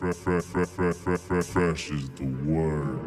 fresh, is the word.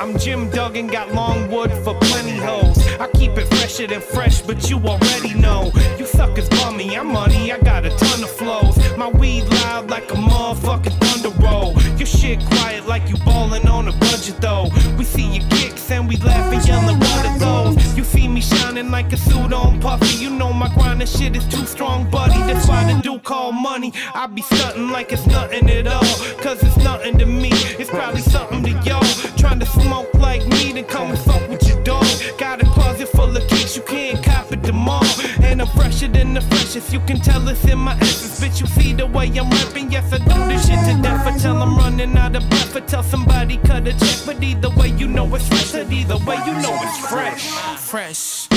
I'm Jim Duggan, got long wood for plenty hoes. I keep it fresher than fresh, but you already know. You suckers bummy, I'm money, I got a ton of flows. My weed loud like a motherfucking thunder roll. Your shit quiet like you ballin' on a budget though. We see your kicks and we laugh and yellin' what are those? You see me shining like a suit on puffy. You know my grind and shit is too strong, buddy. That's why the dude call money. I be stuntin' like it's nothing at all. Cause it's nothing to me. It's probably something to y'all. Trying to smoke like me, then come and fuck with your dog. Got a closet full of kicks, you can't cop it them all. And I'm fresher than the freshest, you can tell it's in my essence. Bitch, you see the way I'm rapping, yes, I do this shit to death. I tell I'm running out of breath, I tell somebody cut a check. But either way, you know it's fresh, and either way, you know it's fresh. Fresh,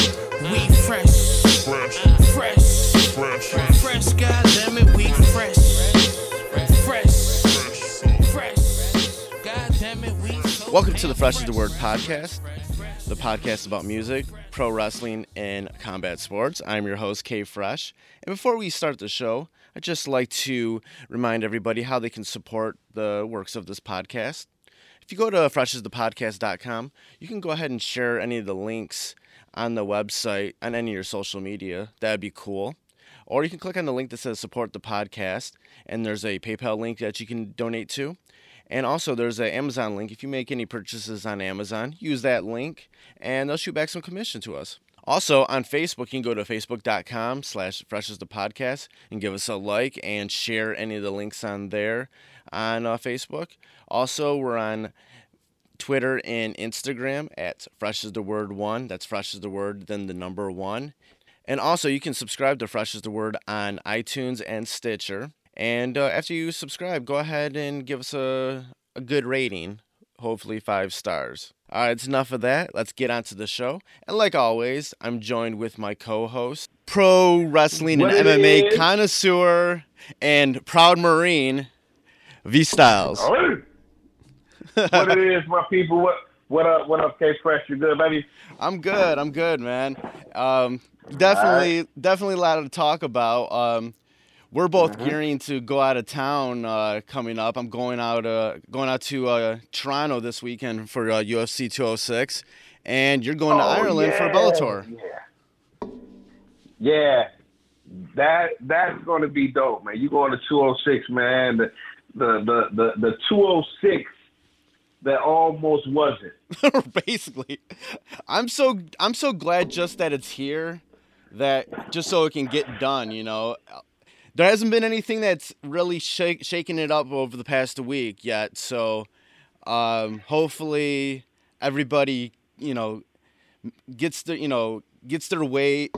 we fresh. Fresh, Fresh, fresh, fresh, goddammit, we fresh. Welcome to the Fresh is the Word podcast, the podcast about music, pro wrestling, and combat sports. I'm your host, K Fresh. And before we start the show, I'd just like to remind everybody how they can support the works of this podcast. If you go to freshesthepodcast.com, you can go ahead and share any of the links on the website on any of your social media. That'd be cool. Or you can click on the link that says support the podcast, and there's a PayPal link that you can donate to. And also, there's an Amazon link. If you make any purchases on Amazon, use that link, and they'll shoot back some commission to us. Also, on Facebook, you can go to facebook.com slash fresh as the podcast and give us a like and share any of the links on there on uh, Facebook. Also, we're on Twitter and Instagram at fresh as the word one. That's fresh as the word, then the number one. And also, you can subscribe to Fresh as the Word on iTunes and Stitcher. And uh, after you subscribe, go ahead and give us a, a good rating, hopefully five stars. All right, it's enough of that. Let's get on to the show. And like always, I'm joined with my co host, pro wrestling and MMA is. connoisseur and proud Marine, V Styles. Oh, what it is, my people? What what up? What up, K Fresh? You good, baby? I'm good. I'm good, man. Um, definitely, definitely a lot to talk about. Um, we're both gearing to go out of town uh, coming up. I'm going out, uh, going out to uh, Toronto this weekend for uh, UFC 206, and you're going to Oh, Ireland for yeah, Bellator. Yeah. Yeah. That that's gonna be dope, man. You going to 206, man. The the the the, the 206 that almost wasn't. Basically, I'm so I'm so glad just that it's here, that just so it can get done. You know, there hasn't been anything that's really shake, shaking it up over the past week yet. So, um, hopefully, everybody you know gets the you know gets their weight.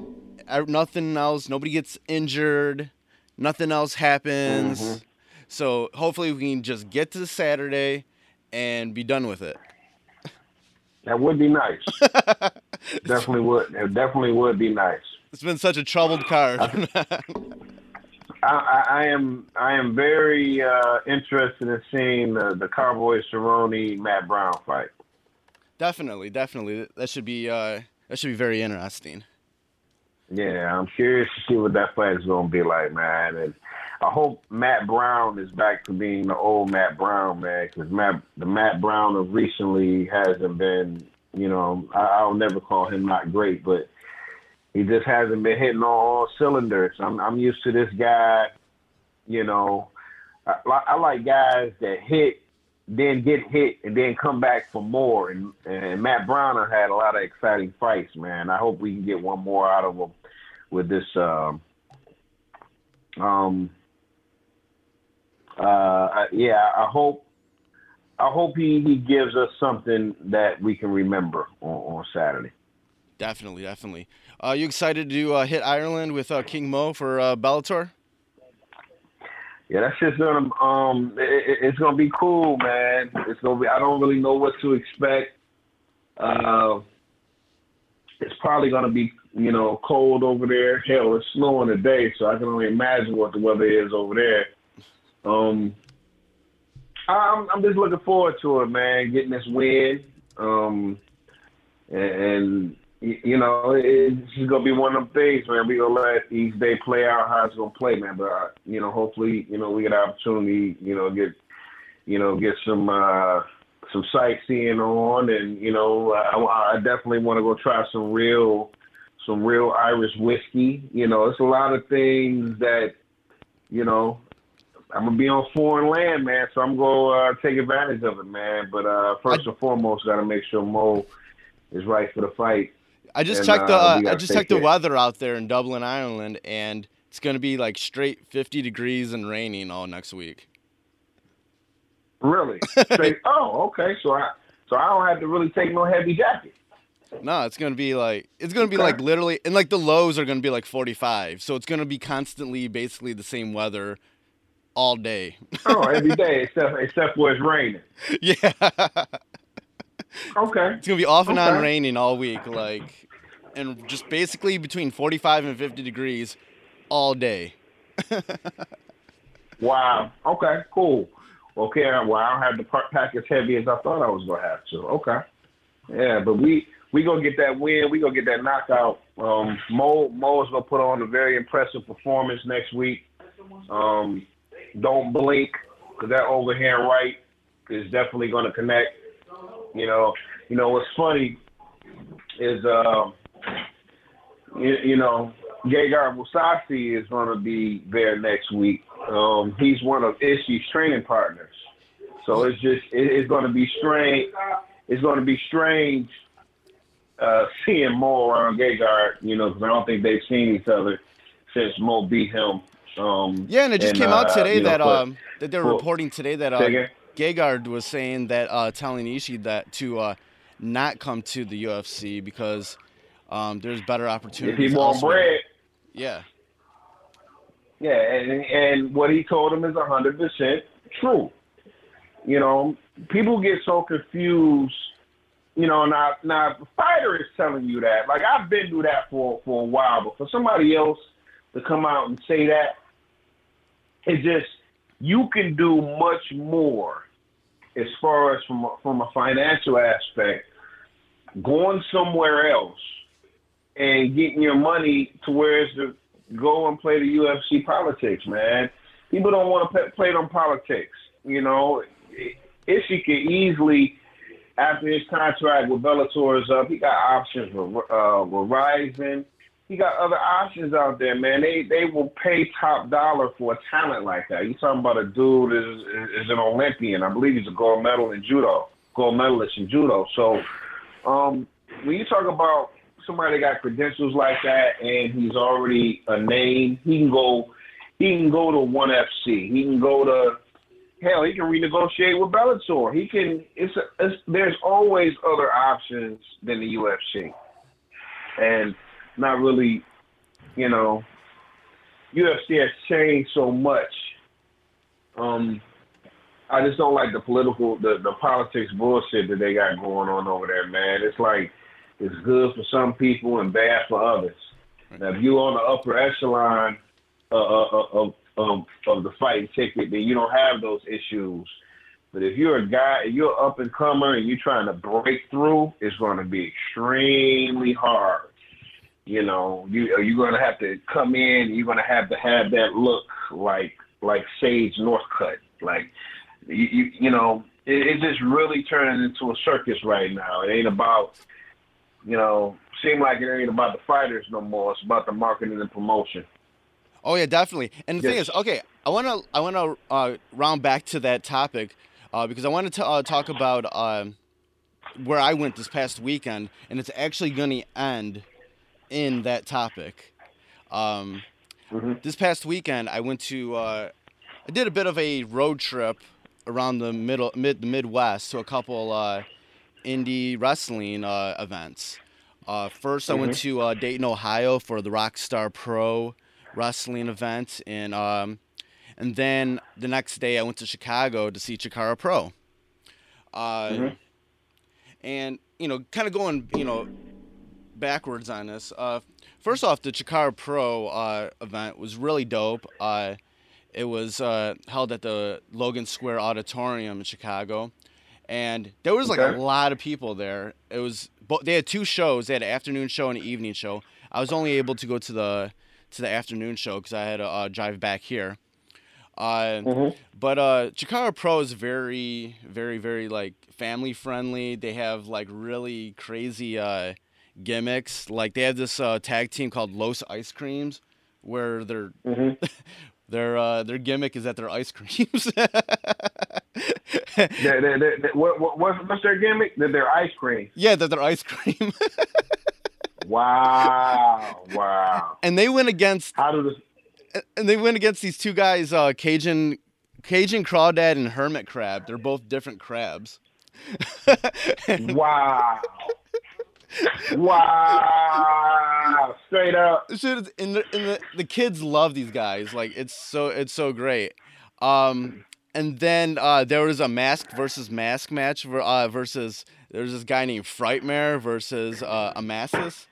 Nothing else. Nobody gets injured. Nothing else happens. So hopefully we can just get to Saturday and be done with it. That would be nice. definitely would. It definitely would be nice. It's been such a troubled card. I, I, am I am very uh, interested in seeing the, the Cowboy Cerrone Matt Brown fight. definitely, definitely. That should be uh, that should be very interesting. Yeah, I'm curious to see what that fight is going to be like, man. And I hope Matt Brown is back to being the old Matt Brown, man, because Matt, the Matt Brown of recently hasn't been, you know, I, I'll never call him not great, but he just hasn't been hitting on all cylinders. I'm, I'm used to this guy, you know, I, I like guys that hit, then get hit, and then come back for more. And, and Matt Browner had a lot of exciting fights, man. I hope we can get one more out of him with this. Um, um, uh, yeah, I hope. I hope he, he gives us something that we can remember on, on Saturday. Definitely, definitely. Uh, you excited to uh, hit Ireland with uh, King Mo for uh, Bellator? Yeah, that's just gonna um, it, it- it's gonna be cool, man. It's gonna be. I don't really know what to expect. Uh, it's probably gonna be, you know, cold over there. Hell, it's snowing today, so I can only imagine what the weather is over there. Um, I'm I'm just looking forward to it, man. Getting this win, um, and, and you know, it- it's just gonna be one of them things, man. We gonna let each day play out how it's gonna play, man. But uh, you know, hopefully, you know, we get an opportunity, you know, get, you know, get some uh, some sightseeing on, and you know, I, I definitely want to go try some real, some real Irish whiskey. You know, it's a lot of things that, you know, I'm gonna be on foreign land, man. So I'm gonna uh, take advantage of it, man. But uh, first and foremost, got to make sure Mo is right for the fight. I just And, checked the uh, uh, I just checked the weather out there in Dublin, Ireland, and it's gonna be like straight 50 degrees and raining all next week. Really? Say, oh, okay. So I so I don't have to really take no heavy jacket. No, it's gonna be like it's gonna be Okay. like literally, and like the lows are gonna be like 45. So it's gonna be constantly, basically the same weather all day. Oh, every day except except for it's raining. yeah, Okay. it's gonna be off and on raining all week, like, and just basically between 45 and 50 degrees all day. Wow. Okay. Cool. Okay. Well, I don't have par- pack as heavy as I thought I was gonna have to. Okay. Yeah, but we we gonna get that win. We gonna get that knockout. Um, Mo Mo is gonna put on a very impressive performance next week. Um, don't blink because that overhand right is definitely gonna connect. You know. You know what's funny is um, you, you know Gegard Mousasi is going to be there next week. Um, he's one of Ishii's training partners, so it's just it, it's going to be strange. It's going to be strange uh, seeing Mo around Gegard, you know, because I don't think they've seen each other since Mo beat him. Um, Yeah, and it just and, came out uh, today you know, that um that they're reporting today that uh? Gegard was saying that uh, telling Ishii that to uh, not come to the UFC because um, there's better if opportunities. he want bread, Yeah, Yeah, and, and what he told him is hundred percent true. You know, people get so confused. You know, now now if a fighter is telling you that. Like I've been through that for for a while, but for somebody else to come out and say that, it just you can do much more as far as from a, from a financial aspect, going somewhere else and getting your money to where it's to go and play the UFC politics, man. People don't want to play, them politics. You know, Ishii could easily, after his contract with Bellator is up, he got options with uh, with Rizin. He got other options out there, man. They they will pay top dollar for a talent like that. You talking about a dude is is an Olympian. I believe he's a gold medal in judo, gold medalist in judo. So, um, when you talk about somebody that got credentials like that and he's already a name, he can go he can go to one FC. He can go to hell, he can renegotiate with Bellator. He can it's, a, it's there's always other options than the UFC. And not really, you know, UFC has changed so much. Um I just don't like the political the, the politics bullshit that they got going on over there, man. It's like it's good for some people and bad for others. Now, if you're on the upper echelon uh, uh, of, of of the fighting ticket, then you don't have those issues. But if you're a guy, if you're up and comer, and you're trying to break through, it's going to be extremely hard. You know, you you're going to have to come in. You're going to have to have that look like like Sage Northcutt. Like you you, you know, it, it's just really turning into a circus right now. It ain't about you know, seem like it ain't about the fighters no more. It's about the marketing and promotion. Oh yeah, definitely. And the thing is, okay, I want to I want to uh, round back to that topic uh, because I wanted to uh, talk about um, where I went this past weekend, and it's actually going to end in that topic. Um, Mhm. This past weekend, I went to uh, I did a bit of a road trip around the middle mid the Midwest to a couple uh, indie wrestling uh, events. Uh, first, I went to uh, Dayton, Ohio for the Rockstar Pro wrestling event, and um, and then the next day I went to Chicago to see Chikara Pro. Uh, Mhm. And you know, kind of going you know backwards on this. Uh, first off, the Chikara Pro uh, event was really dope. Uh, it was uh, held at the Logan Square Auditorium in Chicago, and there was like Okay. a lot of people there. It was they had two shows. They had an afternoon show and an evening show. I was only able to go to the to the afternoon show because I had to uh, drive back here. Uh, Mhm. But uh, Chikara Pro is very, very, very like family friendly. They have like really crazy uh, gimmicks. Like they have this uh, tag team called Los Ice Creams, where their Mhm. their uh, their gimmick is that they're ice creams. They- they- they- they- what, what, what's, their gimmick? That they're ice cream. yeah, that they're ice cream, Wow, wow. and they went against How do this? and they went against these two guys, uh, Cajun Cajun Crawdad and Hermit Crab. They're both different crabs. Wow. Wow. Straight up. And the, and the, the kids love these guys. Like it's so it's so great. Um, and then uh, there was a mask versus mask match uh, versus there's this guy named Frightmare versus uh, Amasis,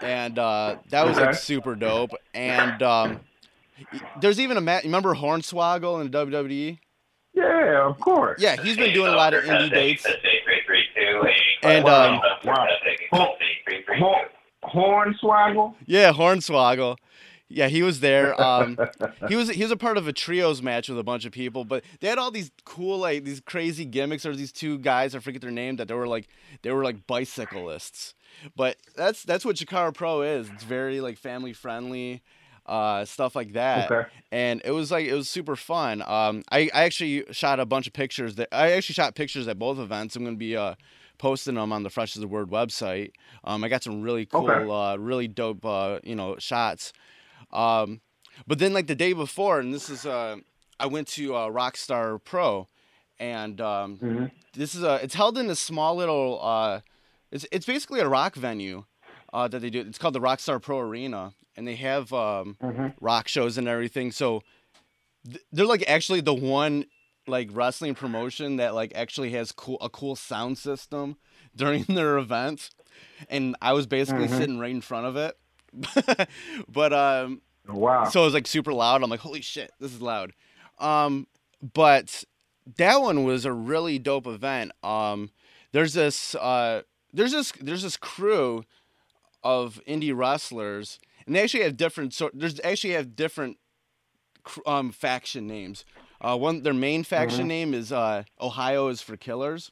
and uh, that was like super dope. And um, there's even a match. Remember Hornswoggle in WWE? Yeah, of course. Yeah, he's been doing a lot of indie dates. And um, Horn, Hornswoggle? Yeah, Hornswoggle. Yeah, he was there. Um, he was he was a part of a trios match with a bunch of people, but they had all these cool like these crazy gimmicks. Or these two guys, I forget their name, that they were like they were like bicyclists. But that's that's what Chikara Pro is. It's very like family friendly, uh, stuff like that. Okay. And it was like it was super fun. Um, I, I actually shot a bunch of pictures. That I actually shot pictures at both events. I'm gonna be uh posting them on the Fresh as the Word website. Um, I got some really cool, Okay. uh, really dope, uh, you know, shots. Um, but then like the day before, and this is uh, I went to uh, Rockstar Pro, and um, hmm this is a it's held in a small little uh, it's it's basically a rock venue uh, that they do. It's called the Rockstar Pro Arena, and they have um, hmm rock shows and everything. So th- they're like actually the one like wrestling promotion that like actually has cool a cool sound system during their events. And I was basically Mhm. sitting right in front of it. but um Wow. so it was like super loud. I'm like, holy shit, this is loud. Um, but that one was a really dope event. Um, there's this uh, there's this there's this crew of indie wrestlers, and they actually have different sort. There's actually have different um faction names. Uh, one their main faction name is uh, Ohio is for Killers,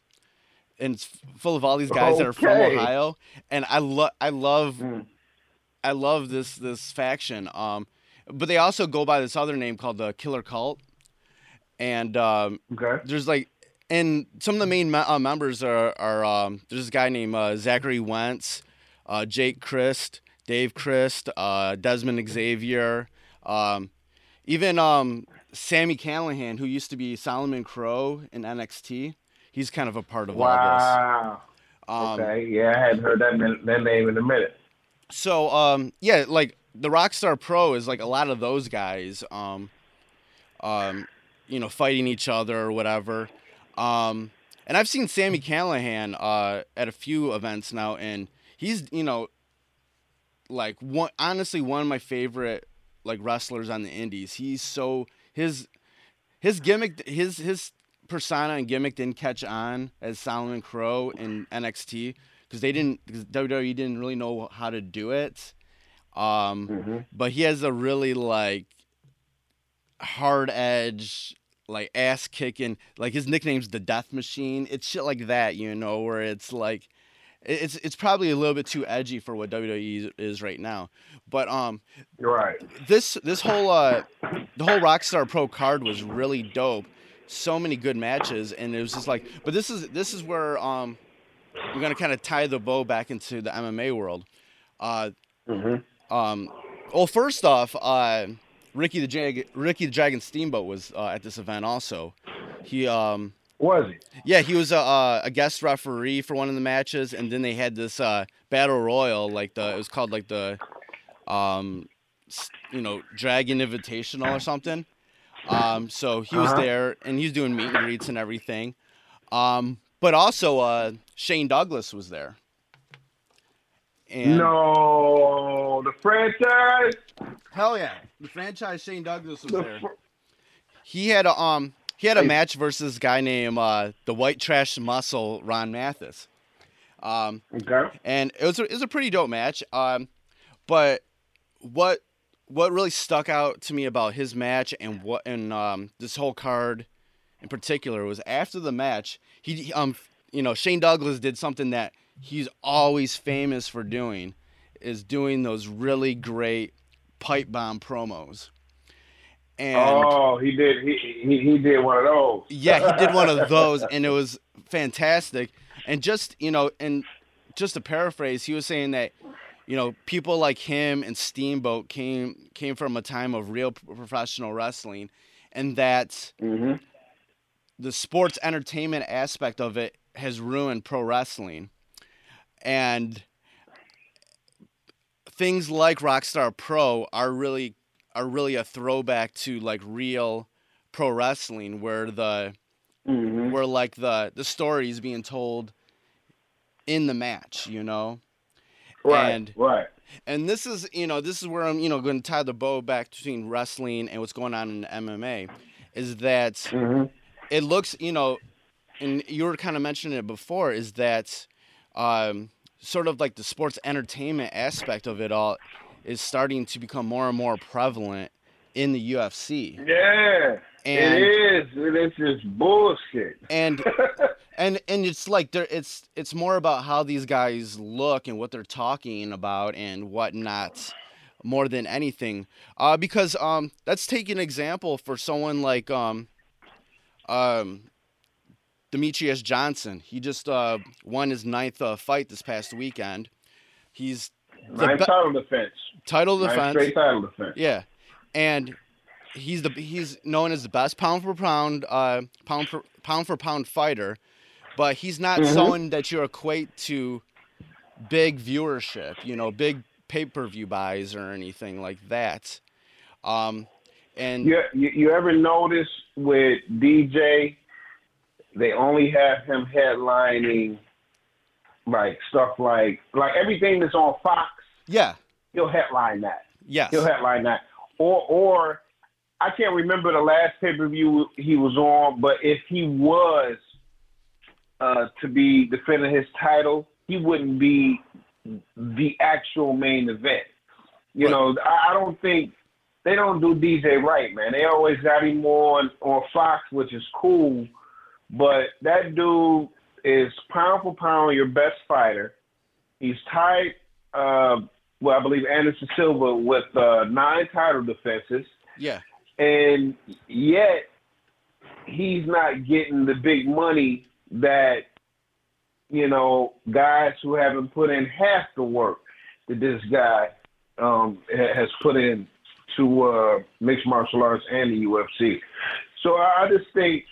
and it's full of all these guys that are from Ohio. And I love I love Mm. I love this this faction. Um, but they also go by this other name called the Killer Cult, and um, Okay. there's like, and some of the main me- uh, members are are um, there's this guy named uh, Zachary Wentz, uh, Jake Crist, Dave Crist, uh, Desmond Xavier, um, even um, Sami Callihan, who used to be Solomon Crowe in NXT. He's kind of a part of Wow. all this. Um, okay. Yeah, I hadn't heard that, that name in a minute. So um yeah, like the Rockstar Pro is like a lot of those guys um um you know fighting each other or whatever. Um and I've seen Sami Callihan uh at a few events now and he's you know like one honestly one of my favorite like wrestlers on the indies. He's so his his gimmick his his persona and gimmick didn't catch on as Solomon Crowe in NXT because they didn't because WWE didn't really know how to do it. Um, Mhm. but he has a really like hard edge, like ass kicking. Like his nickname's the Death Machine. It's shit like that, you know, where it's like it's it's probably a little bit too edgy for what WWE is right now. But um, You're right. this this whole uh the whole Rockstar Pro card was really dope. So many good matches, and it was just like, but this is this is where um we're gonna kind of tie the bow back into the MMA world. Uh, hmm um, well, first off, uh, Ricky the Jag- Ricky the Dragon Steamboat was uh, at this event also. He um Was he? yeah, he was a, uh, a guest referee for one of the matches, and then they had this uh, battle royal, like the it was called like the, um, you know, Dragon Invitational or something. Um, so he was Uh-huh. there, and he was doing meet and greets and everything. Um, but also uh, Shane Douglas was there. And no, the franchise. hell yeah, the franchise Shane Douglas was The there. fr- He had a um he had a match versus a guy named uh, the White Trash Muscle Ron Mathis. Um, Okay. and it was a, it was a pretty dope match. Um, but what what really stuck out to me about his match and what and um, this whole card in particular was after the match, he um you know Shane Douglas did something that he's always famous for doing, is doing those really great pipe bomb promos. And oh, he did. He, he he did one of those. yeah, he did one of those, and it was fantastic. And just you know, and just to paraphrase, he was saying that you know people like him and Steamboat came came from a time of real professional wrestling, and that hmm the sports entertainment aspect of it has ruined pro wrestling, and things like Rockstar Pro are really are really a throwback to like real pro wrestling where the hmm where like the the story is being told in the match, you know. Right. And- right. And this is you know this is where I'm you know going to tie the bow back between wrestling and what's going on in MMA, is that hmm it looks you know, and you were kind of mentioning it before is that, um, sort of like the sports entertainment aspect of it all is starting to become more and more prevalent in the UFC. Yeah. And it is. It's just bullshit. and and and it's like there it's it's more about how these guys look and what they're talking about and whatnot more than anything uh because um let's take an example for someone like um um demetrius johnson he just uh won his ninth uh, fight this past weekend he's Nine title defense. title Nine defense straight title defense. yeah, and he's the he's known as the best pound for pound uh pound for pound for pound fighter, but he's not Mhm. someone that you equate to big viewership, you know, big pay per view buys or anything like that. Um, and You, you you ever notice with DJ, they only have him headlining like stuff like like everything that's on Fox. yeah, He'll headline that. yes, He'll headline that. Or or I can't remember the last pay per view he was on, but if he was uh, to be defending his title, he wouldn't be the actual main event. You Right. know, I, I don't think they don't do DJ right, man. They always got him on on Fox, which is cool, but that dude is pound for pound your best fighter. He's tied, uh, well, I believe Anderson Silva with uh, nine title defenses, yeah, and yet he's not getting the big money that you know guys who haven't put in half the work that this guy um, has put in to uh, mixed martial arts and the UFC. So I I just think,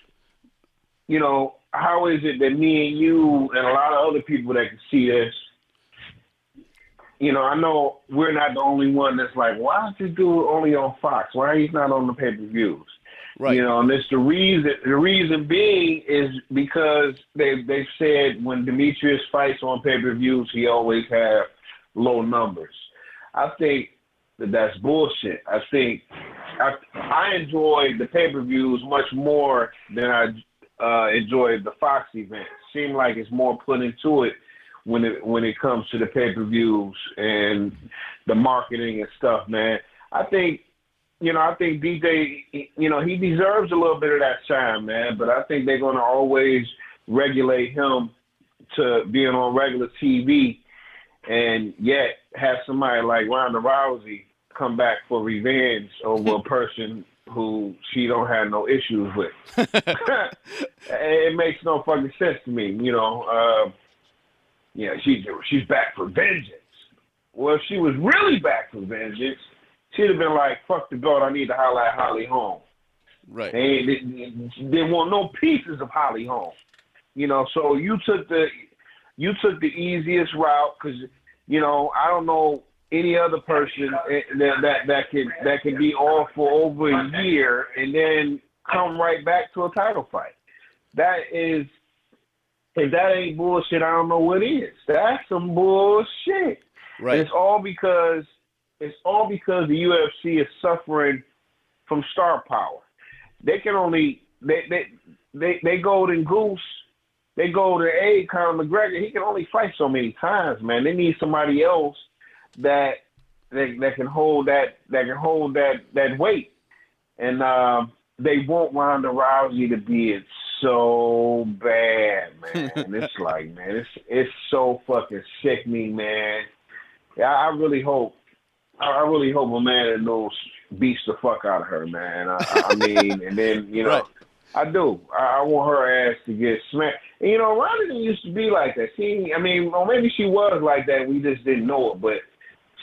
you know, how is it that me and you and a lot of other people that can see this, you know, I know we're not the only one that's like, why is this dude only on Fox? Why he's not on the pay per views? right, You know, and it's the reason. The reason being is because they they said when Demetrius fights on pay per views, he always have low numbers. I think that that's bullshit. I think I I enjoy the pay per views much more than I uh, enjoy the Fox event. Seem like it's more put into it when it when it comes to the pay per views and the marketing and stuff, man. I think you know, I think DJ, you know, he deserves a little bit of that shine, man. But I think they're going to always regulate him to being on regular TV, and yet have somebody like Ronda Rousey come back for revenge over a person who she don't have no issues with. it makes no fucking sense to me, you know. Uh, yeah, she's she's back for vengeance. Well, if she was really back for vengeance, she'd have been like, "Fuck the goat, I need to holler at Holly Holm." right, And they, they want no pieces of Holly Holm. You know, so you took the you took the easiest route because you know I don't know any other person eh, that that that can that can be off for over a year and then come right back to a title fight. That is, if that ain't bullshit, I don't know what is. That's some bullshit. And right, it's all because it's all because the UFC is suffering from star power. They can only they they they, they golden goose they go to A Conor McGregor, he can only fight so many times, man. They need somebody else that that, that can hold that that can hold that that weight. And um, they want Ronda Rousey to be it so bad, man. it's like, man, it's it's so fucking sickening, man. Yeah, I really hope, I really hope Amanda Nunes beats the fuck out of her, man. I, I mean, and then you know, Right. I do. I, I want her ass to get smacked. And, you know, Ronda didn't used to be like that. She, I mean, or maybe she was like that. We just didn't know it, but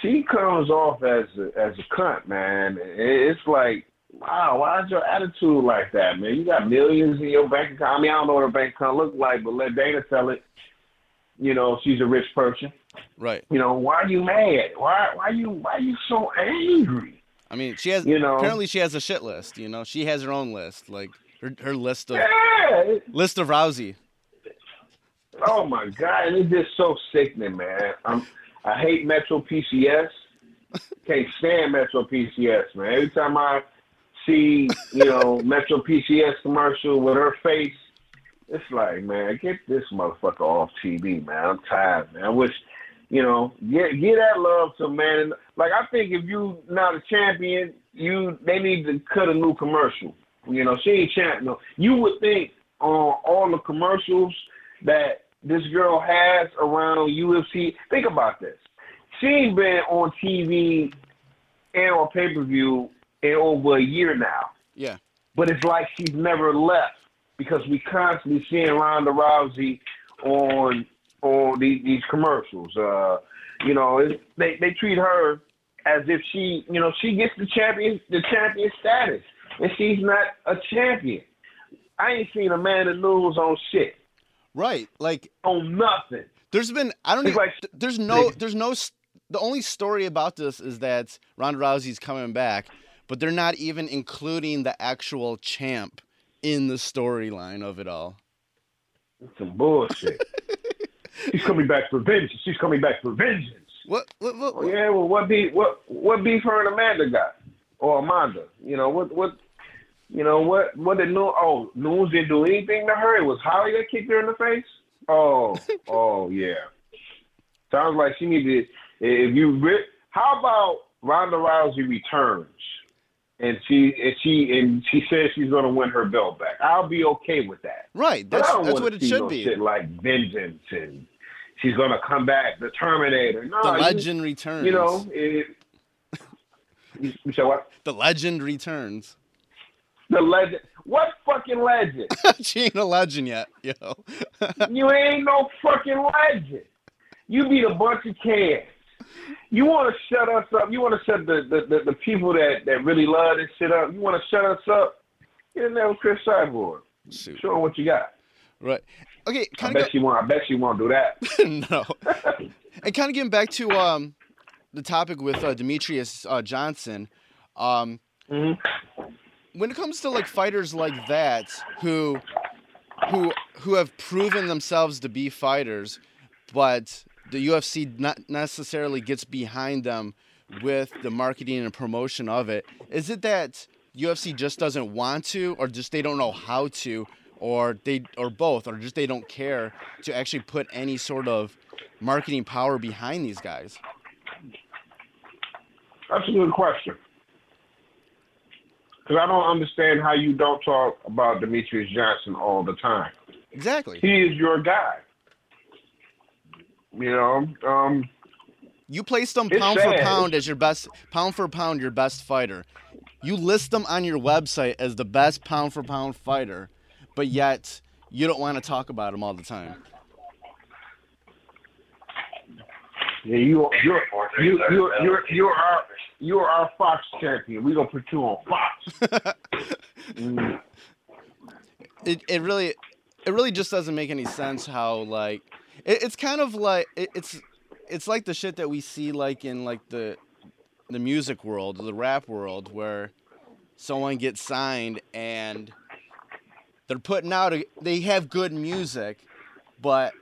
she comes off as a, as a cunt, man. It's like, wow, why's your attitude like that, man? You got millions in your bank account. I mean, I don't know what her bank account look like, but let Dana tell it. You know, she's a rich person. Right. You know, why are you mad? Why, why you, why you so angry? I mean, she has. You know. Apparently, she has a shit list. You know, she has her own list, like her her list of Yeah, list of Rousey. Oh my god, and it's just so sickening, man. I'm, I hate Metro PCS. Can't stand Metro PCS, man. Every time I see, you know, Metro PCS commercial with her face, it's like, man, get this motherfucker off TV, man. I'm tired, man. I wish, you know, get get that love to man. And Like I think if you not a champion, you they need to cut a new commercial. You know, she ain't champion. No. You would think on all the commercials that this girl has around UFC. Think about this. She ain't been on TV and on pay per view in over a year now. Yeah. But it's like she's never left because we constantly seeing Ronda Rousey on on these, these commercials. Uh, you know, it, they they treat her as if she, you know, she gets the champion the champion status, and she's not a champion. I ain't seen a man that lose on shit, Right. Like on nothing. there's been I don't It's even like- there's no there's no the only story about this is that Ronda Rousey's coming back, but they're not even including the actual champ in the storyline of it all. It's some bullshit. she's coming back for vengeance. She's coming back for vengeance. What what what, Oh, what- yeah, well, what beef? What what beef her and Amanda got, or Amanda? You know what? What? You know what? What did Noon? Oh, Nunes didn't do anything to her. It was Holly that kicked her in the face. Oh, oh yeah. Sounds like she needed. If you re- how about Ronda Rousey returns, and she and she and she says she's going to win her belt back. I'll be okay with that. Right. That's that's what it should no be. Like vengeance and she's gonna come back, the Terminator. No, The you- legend returns. You know, it, you, you said what? the legend returns. The legend. What fucking legend? she ain't a legend yet, yo. you ain't no fucking legend. You beat a bunch of cans. You want to shut us up? You want to shut the, the, the, the people that, that really love this shit up? You want to shut us up? Get in there with Cris Cyborg. Shoot. Show him what you got. Right. Okay, I kind of bet she won't. I bet you won't do that. no. and kind of getting back to um the topic with uh, Demetrius uh, Johnson, um, Mhm. When it comes to like fighters like that who who who have proven themselves to be fighters, but the UFC not necessarily gets behind them with the marketing and promotion of it. Is it that UFC just doesn't want to, or just they don't know how to, or they or both, or just they don't care to actually put any sort of marketing power behind these guys? That's a good question. Because I don't understand how you don't talk about Demetrius Johnson all the time. Exactly. He is your guy. You know, um, You place them It's pound for pound as your best pound for pound your best fighter. You list them on your website as the best pound for pound fighter, but yet you don't want to talk about him all the time. Yeah, you you're you you you're you're our you're our Fox champion. We gonna put you on Fox. Mm. It it really it really just doesn't make any sense how like it, it's kind of like it, it's it's like the shit that we see like in like the the music world, the rap world where someone gets signed and they're putting out a, they have good music but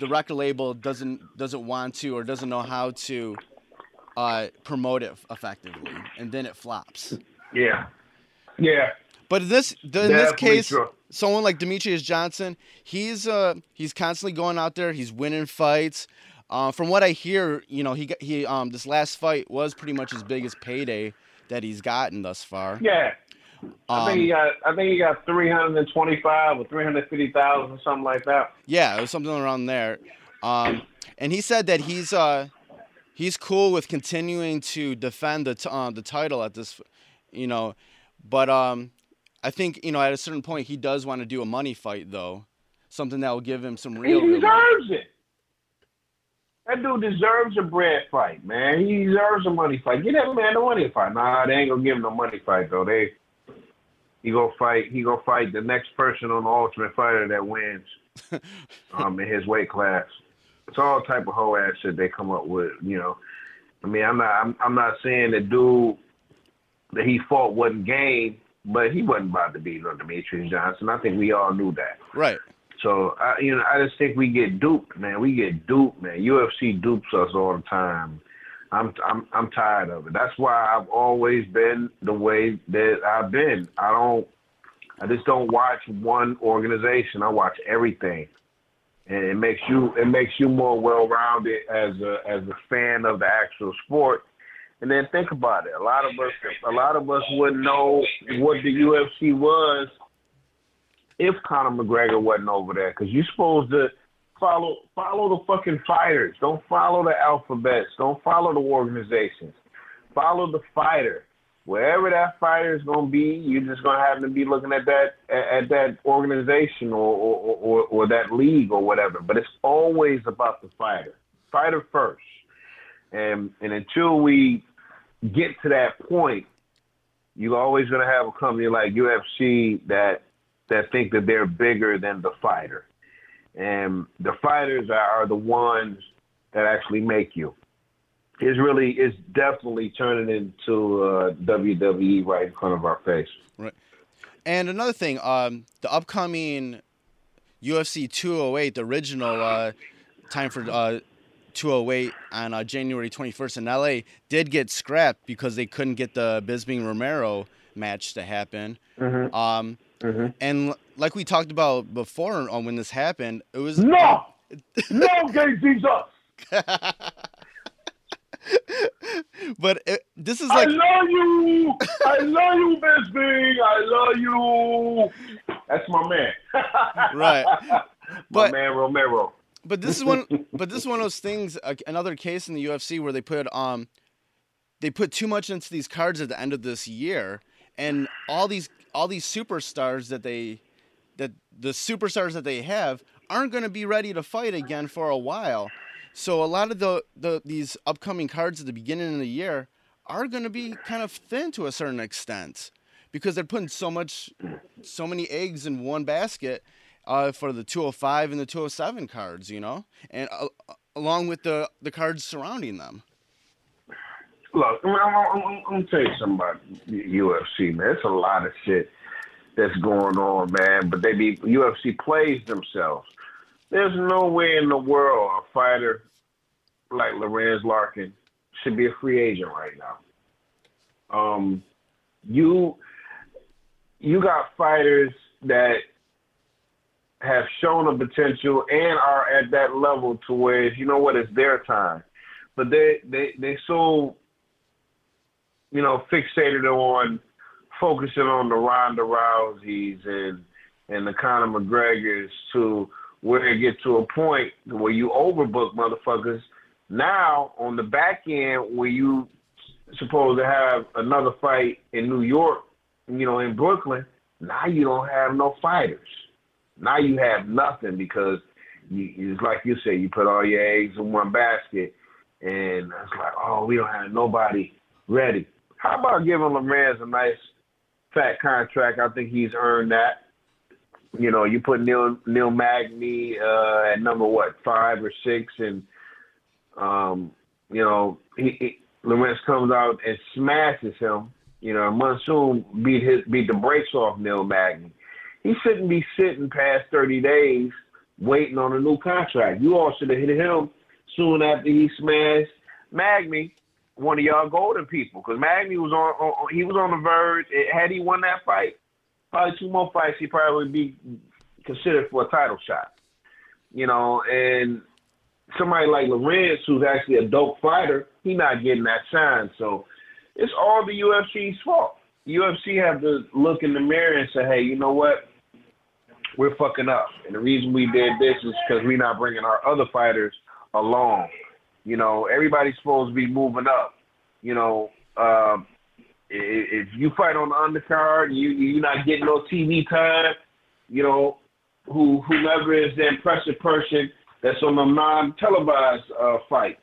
the record label doesn't doesn't want to or doesn't know how to uh, promote it effectively and then it flops Yeah, yeah. But in this in this case, true. someone like Demetrius Johnson, he's uh he's constantly going out there. He's winning fights. Uh, from what I hear, you know, he got, he um this last fight was pretty much his biggest payday that he's gotten thus far. Yeah. I think he Um, got I think he got three hundred and twenty five or three hundred fifty thousand, something like that. Yeah, it was something around there. Um, and he said that he's uh, he's cool with continuing to defend the t- uh, the title at this, you know, but um, I think you know at a certain point he does want to do a money fight though, something that will give him some He real. money. deserves it. That dude deserves a bread fight, man. He deserves a money fight. Get that man a money fight. Nah, they ain't gonna give him no money fight though. They he gonna fight. He gonna fight the next person on the Ultimate Fighter that wins um, in his weight class. It's all type of hoe ass shit they come up with. You know, I mean, I'm not. I'm, I'm not saying the dude that he fought wasn't game, but he wasn't about to beat no Demetrius Johnson. I think we all knew that. Right. So I, you know, I just think we get duped, man. We get duped, man. UFC dupes us all the time. I'm I'm I'm tired of it. That's why I've always been the way that I've been. I don't. I just don't watch one organization. I watch everything, and it makes you it makes you more well rounded as a as a fan of the actual sport. And then think about it. A lot of us a lot of us wouldn't know what the UFC was if Conor McGregor wasn't over there, because you're supposed to follow follow the fucking fighters. Don't follow the alphabets. Don't follow the organizations. Follow the fighter. Wherever that fighter is gonna be, you're just gonna have to be looking at that at, at that organization or or, or or that league or whatever. But it's always about the fighter. Fighter first. And and until we get to that point, you're always gonna have a company like UFC that that think that they're bigger than the fighter. And the fighters are, are the ones that actually make you. It's really, it's definitely turning into uh, WWE right in front of our face. Right. And another thing, um, the upcoming UFC 208, the original uh, time for uh, 208 on uh, January 21st in LA, did get scrapped because they couldn't get the Bisping Romero match to happen. Um, And like we talked about before on when this happened, it was No, no, Gay Jesus. but it, this is like I love you. I love you, Bisping. I love you. That's my man. right. my But man Romero. but this is one but this is one of those things uh, another case in the UFC where they put um they put too much into these cards at the end of this year and all these all these superstars that they that the superstars that they have aren't going to be ready to fight again for a while. So a lot of the, the these upcoming cards at the beginning of the year are going to be kind of thin to a certain extent because they're putting so much so many eggs in one basket uh, for the 205 and the 207 cards, you know, and uh, along with the the cards surrounding them. Look, I'm, I'm, I'm, I'm gonna tell you something about UFC, man. It's a lot of shit that's going on, man. But they be UFC plays themselves. There's no way in the world a fighter like Lorenz Larkin should be a free agent right now. Um, you you got fighters that have shown a potential and are at that level to where you know what it's their time, but they they they so you know fixated on focusing on the Ronda Rouseys and and the Conor McGregors to where it get to a point where you overbook motherfuckers. Now on the back end where you supposed to have another fight in New York, you know, in Brooklyn, now you don't have no fighters. Now you have nothing because you, it's like you say, you put all your eggs in one basket, and it's like, oh, we don't have nobody ready. How about giving Lorenz a nice fat contract? I think he's earned that. You know, you put Neil Neil Magny uh, at number what five or six, and um, you know, he, he, comes out and smashes him. You know, Monsoon beat his beat the brakes off Neil Magny. He shouldn't be sitting past thirty days waiting on a new contract. You all should have hit him soon after he smashed Magny, one of y'all golden people, because Magny was on, on he was on the verge. Had he won that fight, probably two more fights, he probably be considered for a title shot. You know, and somebody like Lorenz, who's actually a dope fighter, he not getting that shine. So it's all the UFC's fault. UFC have to look in the mirror and say, hey, you know what? We're fucking up. And the reason we did this is because we're not bringing our other fighters along. You know, everybody's supposed to be moving up. You know, um, if you fight on the undercard, you you're not getting no TV time. You know, who whoever is the impressive person that's on the non-televised uh, fights.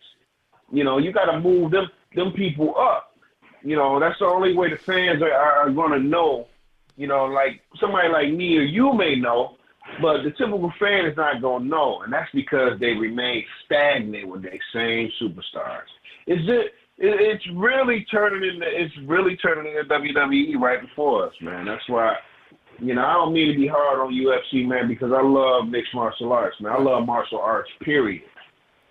You know, you got to move them them people up. You know, that's the only way the fans are, are going to know. You know, like somebody like me or you may know, but the typical fan is not going to know, and that's because they remain stagnant with their same superstars. Is it? It's really turning into it's really turning into WWE right before us, man. That's why you know, I don't mean to be hard on UFC, man, because I love mixed martial arts, man. I love martial arts, period,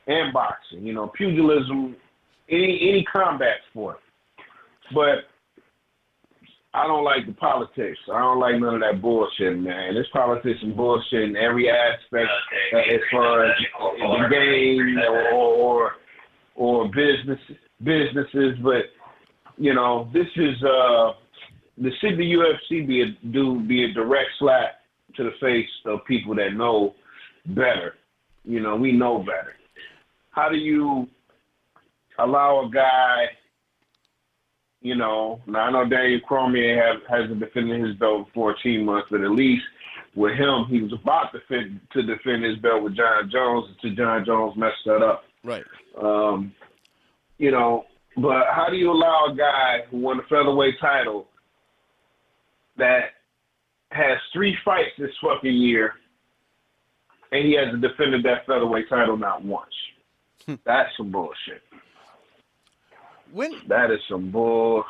and boxing. You know, pugilism, any any combat sport. But I don't like the politics. I don't like none of that bullshit, man. There's politics and bullshit in every aspect, uh, as far as the game or or, or business businesses. But you know, this is. uh the the UFC be a do be a direct slap to the face of people that know better. You know, we know better. How do you allow a guy? You know, now I know Daniel Cormier have, hasn't defended his belt for 14 months, but at least with him, he was about to defend, to defend his belt with Jon Jones until Jon Jones messed that up. Right. Um, you know, but how do you allow a guy who won the featherweight title that has three fights this fucking year, and he hasn't defended that featherweight title not once. Hmm. That's some bullshit. When that is some bull.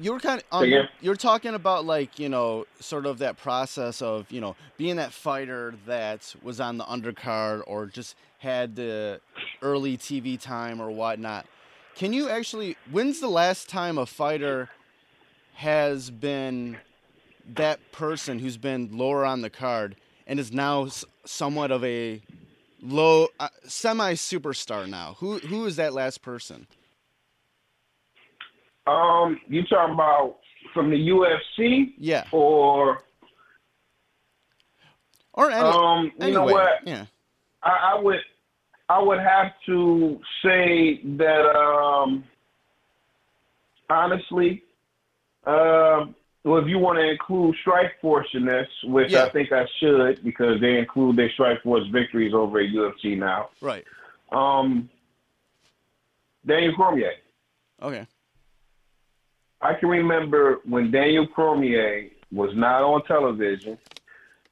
You were kind of um, you're talking about like you know sort of that process of you know being that fighter that was on the undercard or just had the early TV time or whatnot. Can you actually? When's the last time a fighter has been that person who's been lower on the card and is now somewhat of a low uh, semi superstar now. Who who is that last person? Um, you talking about from the UFC? Yeah. Or or any, um, you anyway, know what? Yeah. I, I would I would have to say that um honestly um, well, if you want to include Strikeforce in this, which yeah. I think I should, because they include their Strikeforce victories over at UFC now. Right. Um, Daniel Cormier. Okay. I can remember when Daniel Cormier was not on television.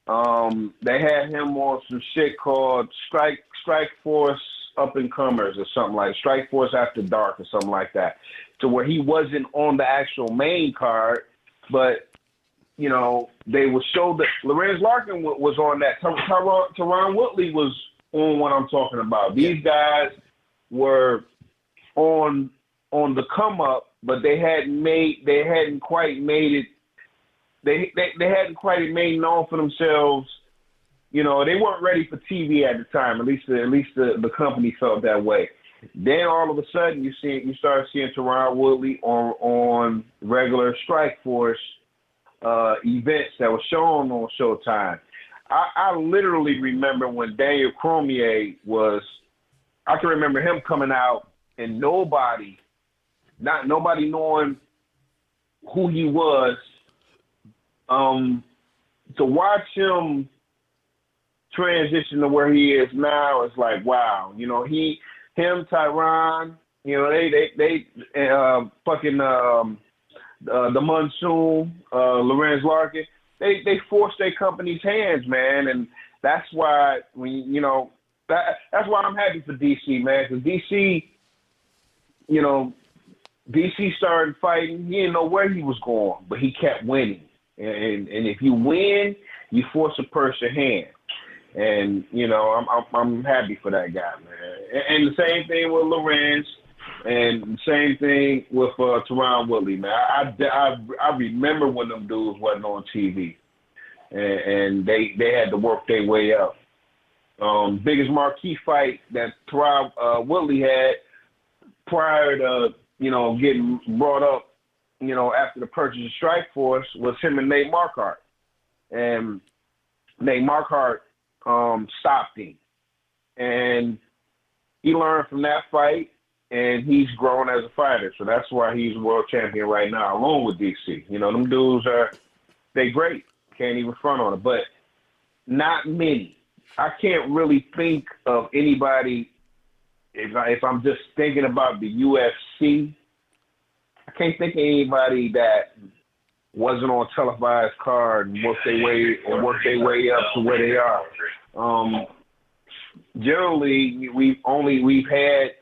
Um, they had him on some shit called Strike Strike Force Up and Comers or something like Strikeforce After Dark or something like that to where he wasn't on the actual main card, but you know they would show that Lorenz Larkin was on that. Tyron Woodley was on what I'm talking about. These guys were on on the come up, but they hadn't made they hadn't quite made it. They they, they hadn't quite made known for themselves. You know, they weren't ready for TV at the time. At least at least the, the company felt that way. Then all of a sudden you see you start seeing Tyron Woodley on on regular Strikeforce uh, events that were shown on Showtime. I, I literally remember when Daniel Cormier was. I can remember him coming out and nobody, not nobody knowing who he was. Um, to watch him transition to where he is now is like wow. You know he him, Tyron, you know, they they they uh, fucking um, uh, the monsoon, uh, Lorenz Larkin, they they forced their company's hands, man, and that's why when you know that that's why I'm happy for DC, man, because DC, you know, DC started fighting. He didn't know where he was going, but he kept winning, and and if you win, you force a person's hand. And you know, I'm I'm, I'm happy for that guy, man. And, and the same thing with Lorenz. And same thing with uh, Tyron Woodley, man. I, I, I remember when them dudes wasn't on TV, and, and they they had to work their way up. Um, biggest marquee fight that Tyron uh, Woodley had prior to you know getting brought up, you know after the purchase of Strikeforce was him and Nate Marquardt, and Nate Marquardt um, stopped him, and he learned from that fight and he's grown as a fighter. So that's why he's world champion right now, along with DC. You know, them dudes are they great. Can't even front on it. But not many. I can't really think of anybody if I, if I'm just thinking about the UFC. I can't think of anybody that wasn't on televised card and worked their way or worked their way up to where they are. Um, generally, we've only we've had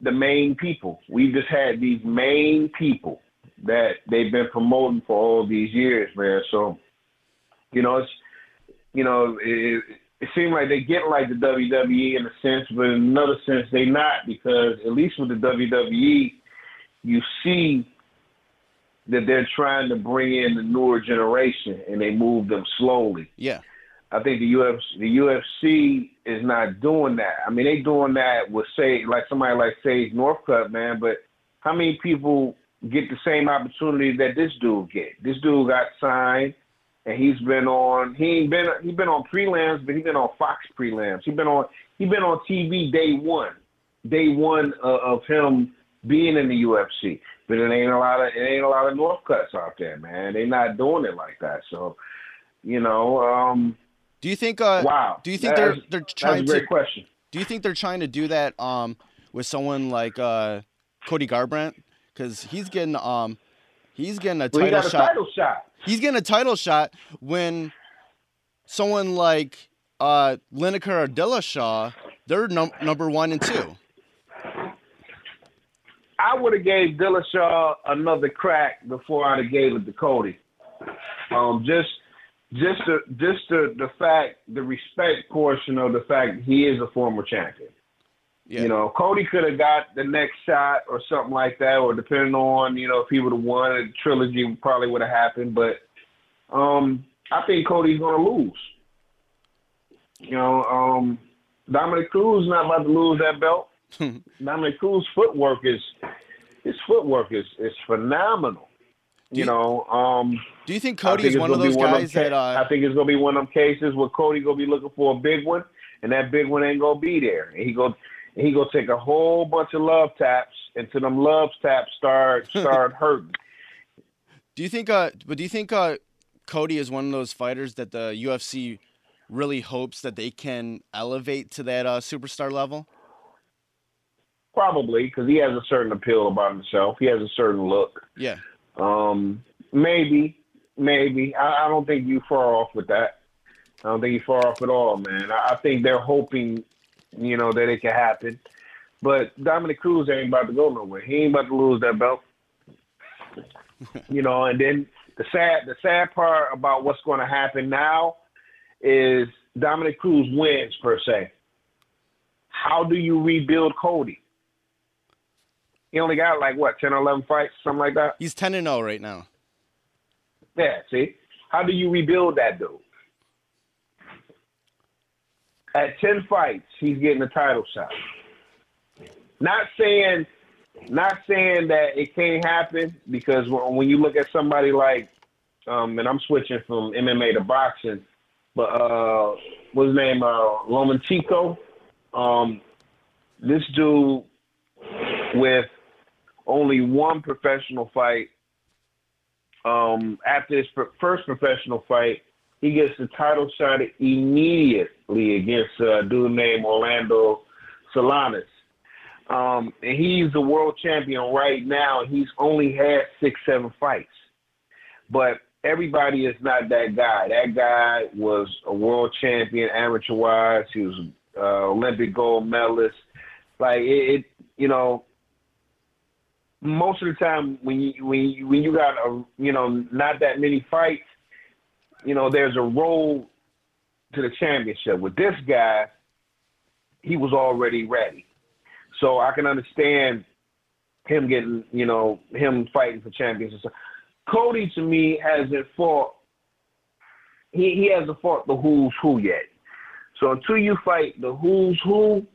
the main people. We've just had these main people that they've been promoting for all these years, man. So, you know, it's you know, it, it seems like they get like the WWE in a sense, but in another sense they not because at least with the WWE, you see that they're trying to bring in the newer generation and they move them slowly. Yeah. I think the UFC, the UFC is not doing that. I mean, they doing that with say like somebody like Sage Northcutt, man. But how many people get the same opportunity that this dude get? This dude got signed, and he's been on. He ain't been. He been on prelims, but he been on Fox prelims. He been on. He been on TV day one, day one uh, of him being in the UFC. But it ain't a lot of it ain't a lot of Northcutts out there, man. They not doing it like that. So, you know. um do you think? Uh, wow. Do you think they're they're trying that's a great to? question. Do you think they're trying to do that um, with someone like uh, Cody Garbrandt? Because he's getting um, he's getting a Well, he title got a shot. title shot. He's getting a title shot when someone like uh, Lineker or Dillashaw, they're num- number one and two. I would have gave Dillashaw another crack before I'd have gave it to Cody. Um, just, just the, just the, the fact, the respect portion of the fact he is a former champion. Yeah. You know, Cody could have got the next shot or something like that, or depending on you know if he would have won, a trilogy probably would have happened. But um, I think Cody's going to lose. You know, um, Dominick Cruz not about to lose that belt. Dominick Cruz footwork is his footwork is is phenomenal. You you- know, um, Do you think I Cody's think it's one of gonna those them guys ca- that? Uh, I think it's gonna be one of them cases where Cody gonna be looking for a big one, and that big one ain't gonna be there. And he go and he gonna take a whole bunch of love taps until them love taps start start hurting. do you think? Uh, but do you think uh, Cody is one of those fighters that the UFC really hopes that they can elevate to that uh, superstar level? Probably because he has a certain appeal about himself. He has a certain look. Yeah. Um, maybe, maybe. I, I don't think you far off with that. I don't think you far off at all, man. I, I think they're hoping, you know, that it can happen. But Dominick Cruz ain't about to go nowhere. He ain't about to lose that belt. you know, and then the sad the sad part about what's going to happen now is Dominick Cruz wins per se. How do you rebuild Cody? He only got like what, 10 or 11 fights, something like that? He's ten and zero right now. Yeah, see? How do you rebuild that dude? At 10 fights, he's getting a title shot. Not saying not saying that it can't happen because when you look at somebody like um and I'm switching from MMA to boxing, but uh what's his name uh Lomachenko, um this dude with only one professional fight um, after his first professional fight, he gets the title shot immediately against a dude named Orlando Solanas. Um, and he's the world champion right now. He's only had six, seven fights. But everybody is not that guy. That guy was a world champion amateur wise. He was uh, Olympic gold medalist. Like it, it, you know, most of the time when you when you, when you got a you know not that many fights, you know there's a road to the championship. With this guy, he was already ready. So I can understand him getting, you know, him fighting for championships. and. Cody to me hasn't fought. He he hasn't fought the who's who yet. So until you fight the who's who,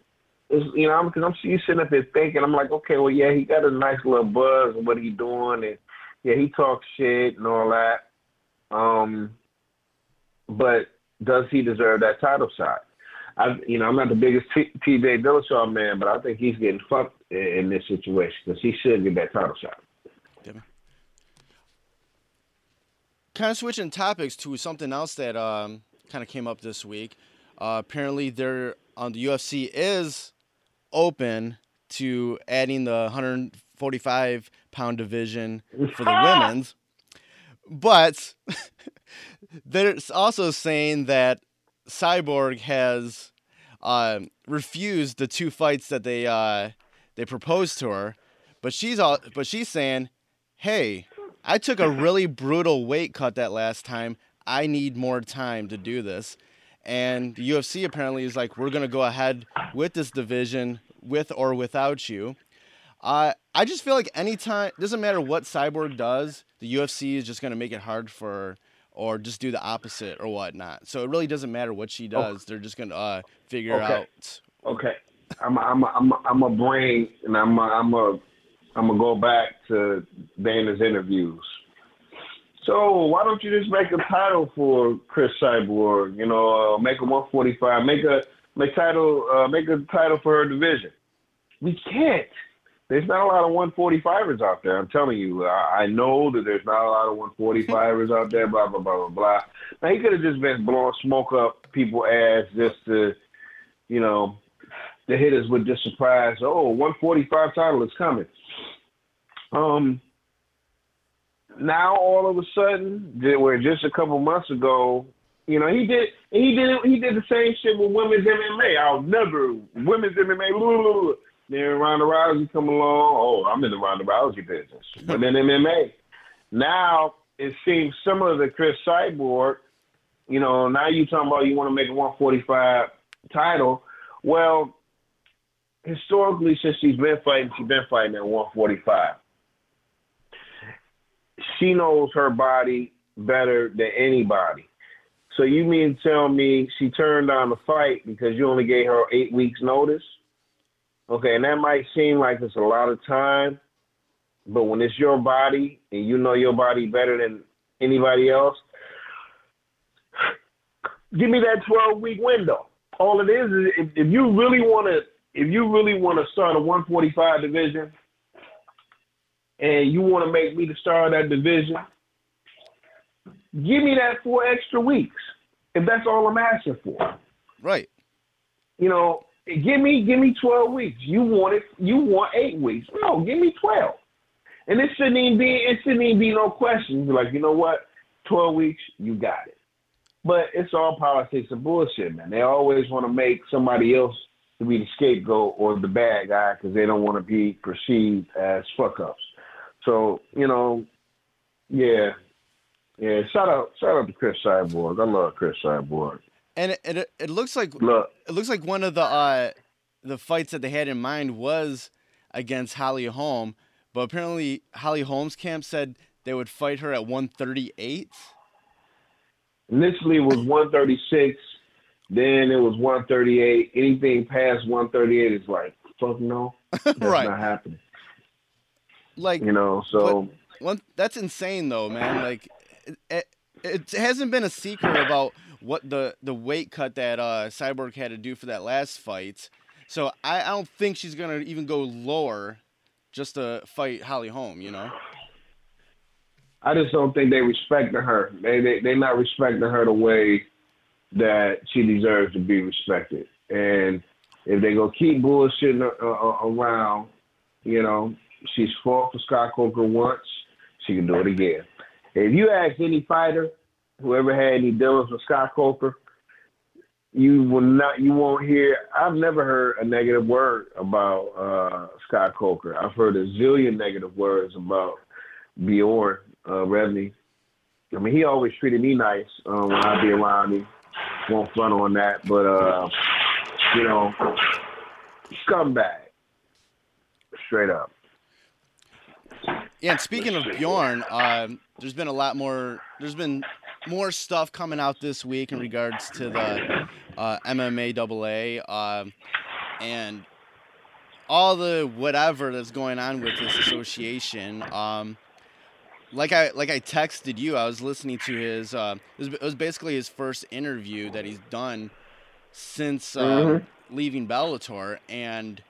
is you know, because I'm, I'm sitting up here thinking, I'm like, okay, well, yeah, he got a nice little buzz of what he doing, and yeah, he talks shit and all that. Um, but does he deserve that title shot? I, you know, I'm not the biggest T- TJ Dillashaw man, but I think he's getting fucked in, in this situation because he should get that title shot. Kind of switching topics to something else that um, kind of came up this week. Uh, apparently, there on the UFC is open to adding the 145 pound division for the women's, but they're also saying that Cyborg has uh, refused the two fights that they uh, they proposed to her, but she's all but she's saying, "Hey, I took a really brutal weight cut that last time. I need more time to do this." And the UFC apparently is like, "We're gonna go ahead with this division, with or without you." Uh, I just feel like anytime doesn't matter what Cyborg does, the UFC is just gonna make it hard for or just do the opposite or whatnot. So it really doesn't matter what she does. Okay. They're just gonna uh, figure okay. out. Okay, I'm a, I'm a, I'm a, I'm a brain and I'm a, I'm a I'm gonna go back to Dana's interviews. So why don't you just make a title for Cris Cyborg? You know, uh, make a 145, make a make title, uh, make a title for her division. We can't. There's not a lot of 145ers out there. I'm telling you. I, I know that there's not a lot of 145ers out there. Blah blah blah blah blah. Now he could have just been blowing smoke up people's ass just to, you know, the hitters would just surprise. Oh, 145 title is coming. Um. Now all of a sudden, where just a couple months ago, you know, he did he did he did the same shit with women's MMA. I'll never women's MMA. Blah, blah, blah. Then Ronda Rousey come along. Oh, I'm in the Ronda Rousey business. But then MMA. Now it seems similar to Cris Cyborg. You know, now you talking about you want to make a 145 title. Well, historically, since she's been fighting, she's been fighting at 145. She knows her body better than anybody. So you mean tell me she turned down the fight because you only gave her eight weeks notice? Okay, and that might seem like it's a lot of time, but when it's your body and you know your body better than anybody else, give me that 12 week window. All it is is if, if you really want to, if you really want to start a 145 division, and you want to make me the star of that division, give me that four extra weeks. If that's all I'm asking for. Right. You know, Give me give me twelve weeks. You want it you want eight weeks. No, give me twelve. And it shouldn't even be it shouldn't even be no question. Be like, you know what? Twelve weeks, you got it. But it's all politics and bullshit, man. They always want to make somebody else to be the scapegoat or the bad guy because they don't want to be perceived as fuck ups. So you know, yeah, yeah. Shout out, shout out to Cris Cyborg. I love Cris Cyborg and it, it, it looks like Look. it looks like one of the uh, the fights that they had in mind was against Holly Holm, but apparently Holly Holm's camp said they would fight her at 138. Initially, it was 136. then it was 138. Anything past 138 is like fuck no, that's right. not happening. Like you know, so one that's insane though, man. Like it, it, it hasn't been a secret about what the the weight cut that uh, Cyborg had to do for that last fight. So I, I don't think she's gonna even go lower just to fight Holly Holm. You know. I just don't think they respect her. They they they not respecting her the way that she deserves to be respected. And if they go keep bullshitting uh, uh, around, you know, she's fought for Scott Coker once, she can do it again. If you ask any fighter whoever had any dealings with Scott Coker, you will not, you won't hear. I've never heard a negative word about uh, Scott Coker. I've heard a zillion negative words about Bjorn uh, Rebney. I mean, he always treated me nice um, when I'd be around him. Won't front on that, but uh, you know, scumbag. straight up. Yeah, and speaking of Bjorn, um, there's been a lot more. There's been more stuff coming out this week in regards to the uh, MMA AA, um, and all the whatever that's going on with this association. Um, like I like I texted you, I was listening to his. Uh, it, was, basically his first interview that he's done since uh, Mhm. leaving Bellator, and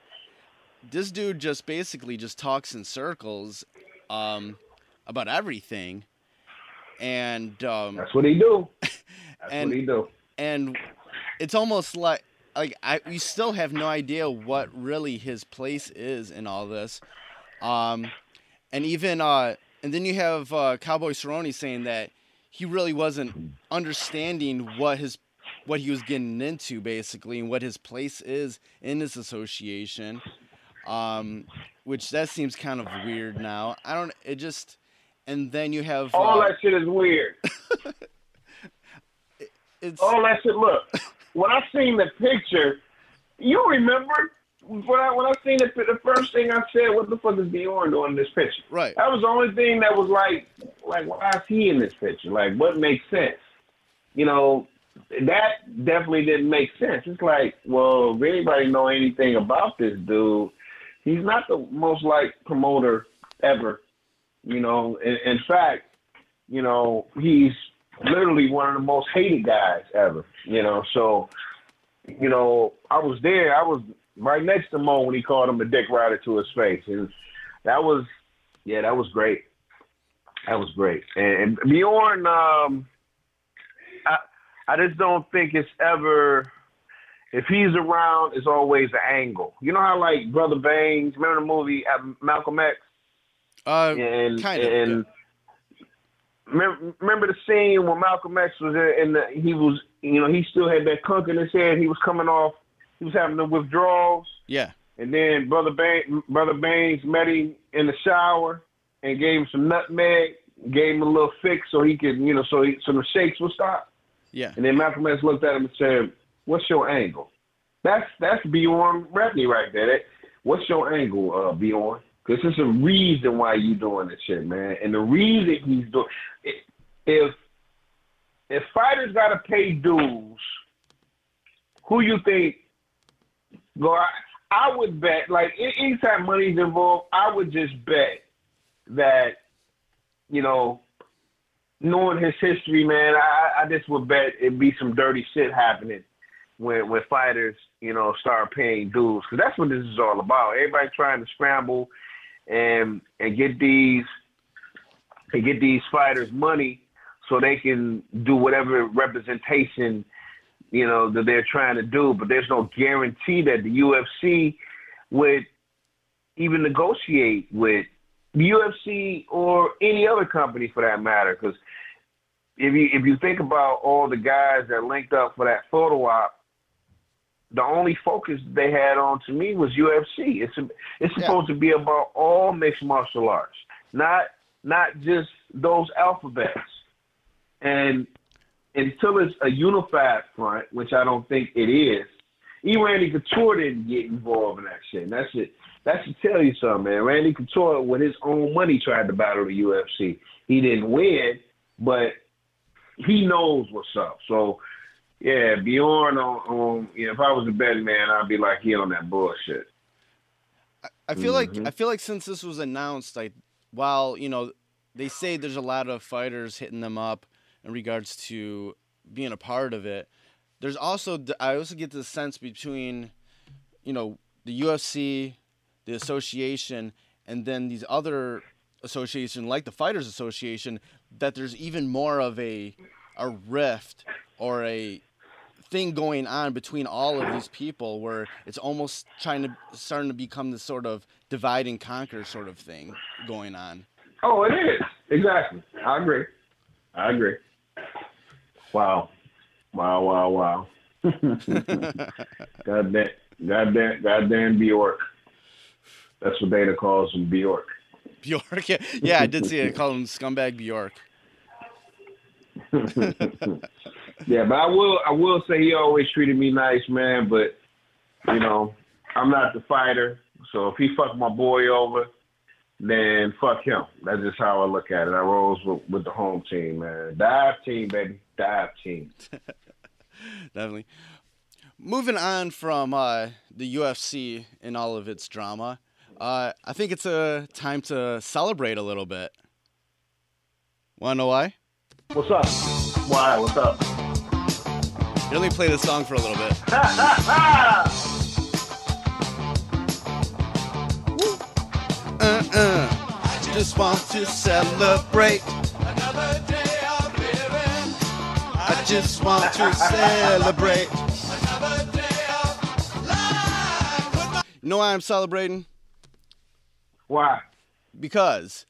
this dude just basically just talks in circles um, about everything, and um, That's what he do. That's And- what he do. and it's almost like like I we still have no idea what really his place is in all this. Um and even uh and then you have uh Cowboy Cerrone saying that he really wasn't understanding what his what he was getting into basically and what his place is in this association. Um which that seems kind of weird now. I don't it just and then you have All uh, that shit is weird. it's All that shit. Look, when I seen the picture, you remember when I when I seen the the first thing I said, "What the fuck is Bjorn doing in this picture?" right. That was the only thing that was like, like, why is he in this picture? Like, what makes sense? You know, that definitely didn't make sense. It's like, well, if anybody know anything about this dude, he's not the most like promoter ever. You know, in, in fact, you know, he's literally one of the most hated guys ever. You know, so, you know, I was there. I was right next to Mo when he called him a dick rider to his face, and that was, yeah, that was great. That was great. And, and Bjorn, um, I, I just don't think it's ever. If he's around, it's always an angle. You know how like Brother Baines, remember the movie uh, Malcolm X? Uh and kind of, and remember, remember the scene when Malcolm X was there and the, he was you know he still had that cunk in his head. He was coming off. He was having the withdrawals, yeah. and then brother Baines, brother Baines met him in the shower and gave him some nutmeg, gave him a little fix so he could you know so he, so the shakes would stop. Yeah. And then Malcolm X looked at him and said, "What's your angle?" That's that's Bjorn Rebney right there. That, what's your angle, uh, Bjorn? Because there's a reason why you doing this shit, man. And the reason he's doing if if fighters gotta pay dues, who you think go? I, I would bet like anytime money's involved, I would just bet that you know knowing his history, man, I, I just would bet it'd be some dirty shit happening when when fighters, you know, start paying dues because that's what this is all about. Everybody trying to scramble and and get these and get these fighters money so they can do whatever representation you know that they're trying to do. But there's no guarantee that the UFC would even negotiate with the UFC or any other company for that matter. Because if you if you think about all the guys that linked up for that photo op, the only focus they had on to me was UFC. It's a, it's Yeah. supposed to be about all mixed martial arts, not not just those alphabets. And until it's a unified front, which I don't think it is, even Randy Couture didn't get involved in that shit. And that shit that should tell you something, man. Randy Couture, with his own money, tried to battle the UFC. He didn't win, but he knows what's up. So, yeah, Bjorn on, on you know, if I was a betting man, I'd be like, he on that bullshit. I feel like Mhm. I feel like since this was announced, like while you know they say there's a lot of fighters hitting them up in regards to being a part of it. There's also I also get the sense between you know the UFC, the association, and then these other association like the Fighters Association that there's even more of a a rift or a thing going on between all of these people where it's almost trying to starting to become this sort of divide and conquer sort of thing going on. Oh, it is. Exactly. I agree. I agree. Wow. Wow, wow, wow. goddamn, goddamn, goddamn Bjork. That's what Dana calls him, Bjork. Bjork, yeah, yeah, I did see it. Call him scumbag Bjork. Yeah, but I will I will say he always treated me nice, man. But you know, I'm not the fighter, So if he fuck my boy over, then fuck him. That's just how I look at it. I rolls with, with the home team, man. Dive team, baby. Dive team. Definitely. Moving on from uh, the UFC and all of its drama, uh, I think it's a time to celebrate a little bit. Wanna know why? What's up? Why? What's up? Here, let me play this song for a little bit. Uh-uh. Just want to celebrate. I just want to celebrate. You know why I'm celebrating? Why? Because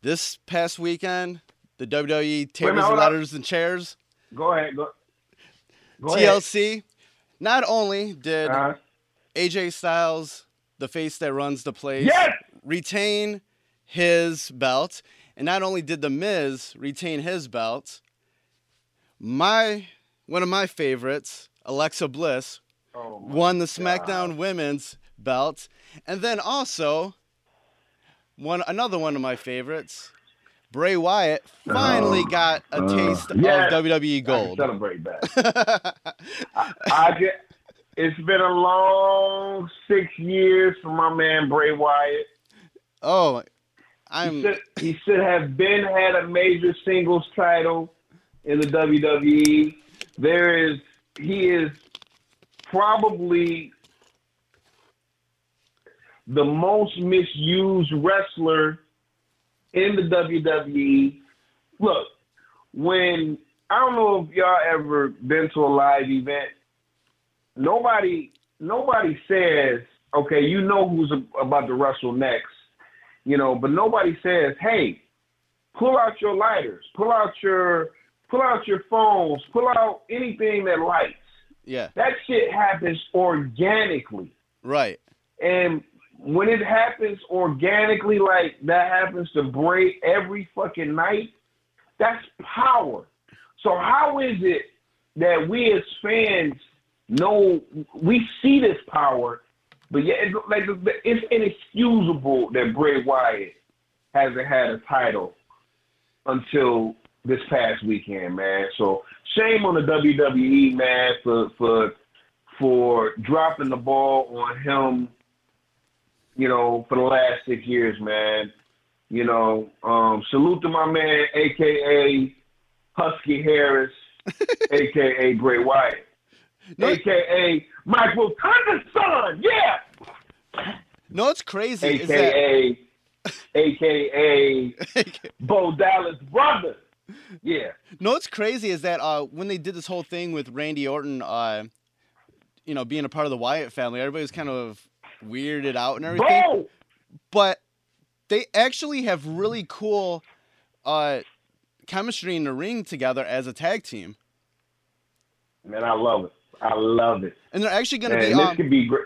this past weekend, the WWE tables minute, and ladders and chairs, Go ahead. Go. Go ahead. TLC, not only did Uh, AJ Styles, the face that runs the place, yes. retain his belt, and not only did the Miz retain his belt, my one of my favorites, Alexa Bliss, Oh, won the God. SmackDown Women's belt, and then also one another one of my favorites, Bray Wyatt, finally Oh, got a uh, taste yes. of WWE I Gold. celebrate that. I get. It's been a long six years for my man Bray Wyatt. oh, I'm should, he should have been had a major singles title in the WWE. There is he is probably the most misused wrestler in the WWE. Look, when I don't know if y'all ever been to a live event, nobody nobody says, okay, you know who's about to wrestle next you know, but nobody says, "Hey, pull out your lighters, pull out your pull out your phones, pull out anything that lights." yeah, That shit happens organically. right. And when it happens organically like that happens to Bray every fucking night, that's power. So how is it that we as fans know we see this power, but yet it's like it's inexcusable that Bray Wyatt hasn't had a title until this past weekend, man. So shame on the WWE, man, for for for dropping the ball on him. You know, for the last six years, man. You know, um, salute to my man, aka Husky Harris, aka Bray Wyatt, No, aka Michael Thunder's son, yeah, no, it's crazy. Is that aka aka Bo Dallas brother, yeah. No, what's crazy is that uh, when they did this whole thing with Randy Orton, uh, you know, being a part of the Wyatt family, everybody was kind of weirded out and everything. Bo, But they actually have really cool uh, chemistry in the ring together as a tag team, man, I love it. I love it. and they're actually going to be. this Um, could be great.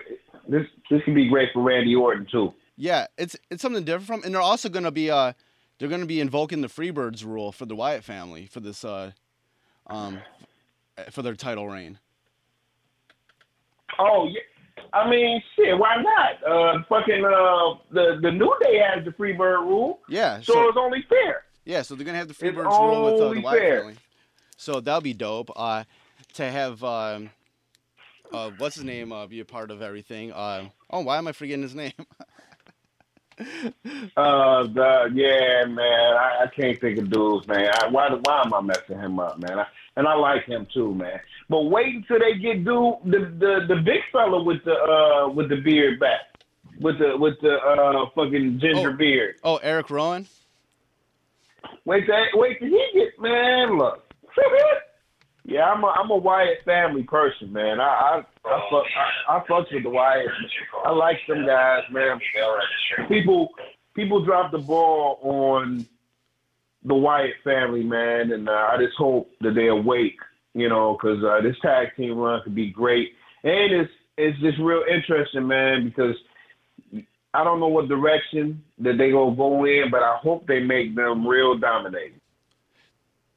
This this could be great for Randy Orton too. yeah, it's it's something different from, and they're also going to be. Uh, they're going to be invoking the Freebirds rule for the Wyatt family for this. Uh, um, for their title reign. Oh yeah. I mean, shit. Why not? Uh, fucking uh, the the New Day has the Freebird rule, Yeah. so, it's only fair. Yeah, so they're gonna have the It's Freebirds rule with uh, the Wyatt fair. family. So that'll be dope. Uh, to have um, uh, what's his name uh, be a part of everything. Uh, oh, why am I forgetting his name? Uh, the, yeah, man. I, I can't think of dudes, man. I, why why am I messing him up, man? I, and I like him too, man. But wait until they get dude the the the big fella with the uh with the beard back, with the with the uh fucking ginger Oh. beard. oh, Erick Rowan. Wait till wait till he get man. Look, yeah, I'm a I'm a Wyatt family person, man. I I I fuck I, I fucks with the Wyatt. I like them guys, man. People people drop the ball on the Wyatt family, man, and uh, I just hope that they awake, you know, because uh, this tag team run could be great, and it's it's just real interesting, man, because I don't know what direction that they gonna go in, but I hope they make them real dominating.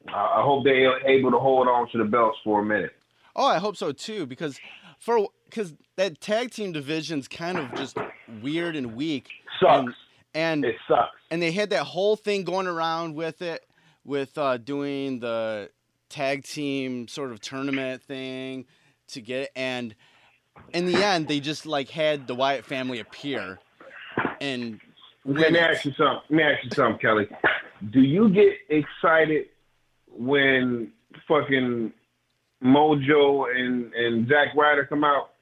I I hope they're able to hold on to the belts for a minute. Oh, I hope so too, because for because that tag team division's kind of just weird and weak. Sucks. And, and It sucks. and they had that whole thing going around with it with uh, doing the tag team sort of tournament thing to get and in the end they just like had the Wyatt family appear and Let me ask you something. Let me ask you something, Kelly. Do you get excited when fucking Mojo and and Zack Ryder come out?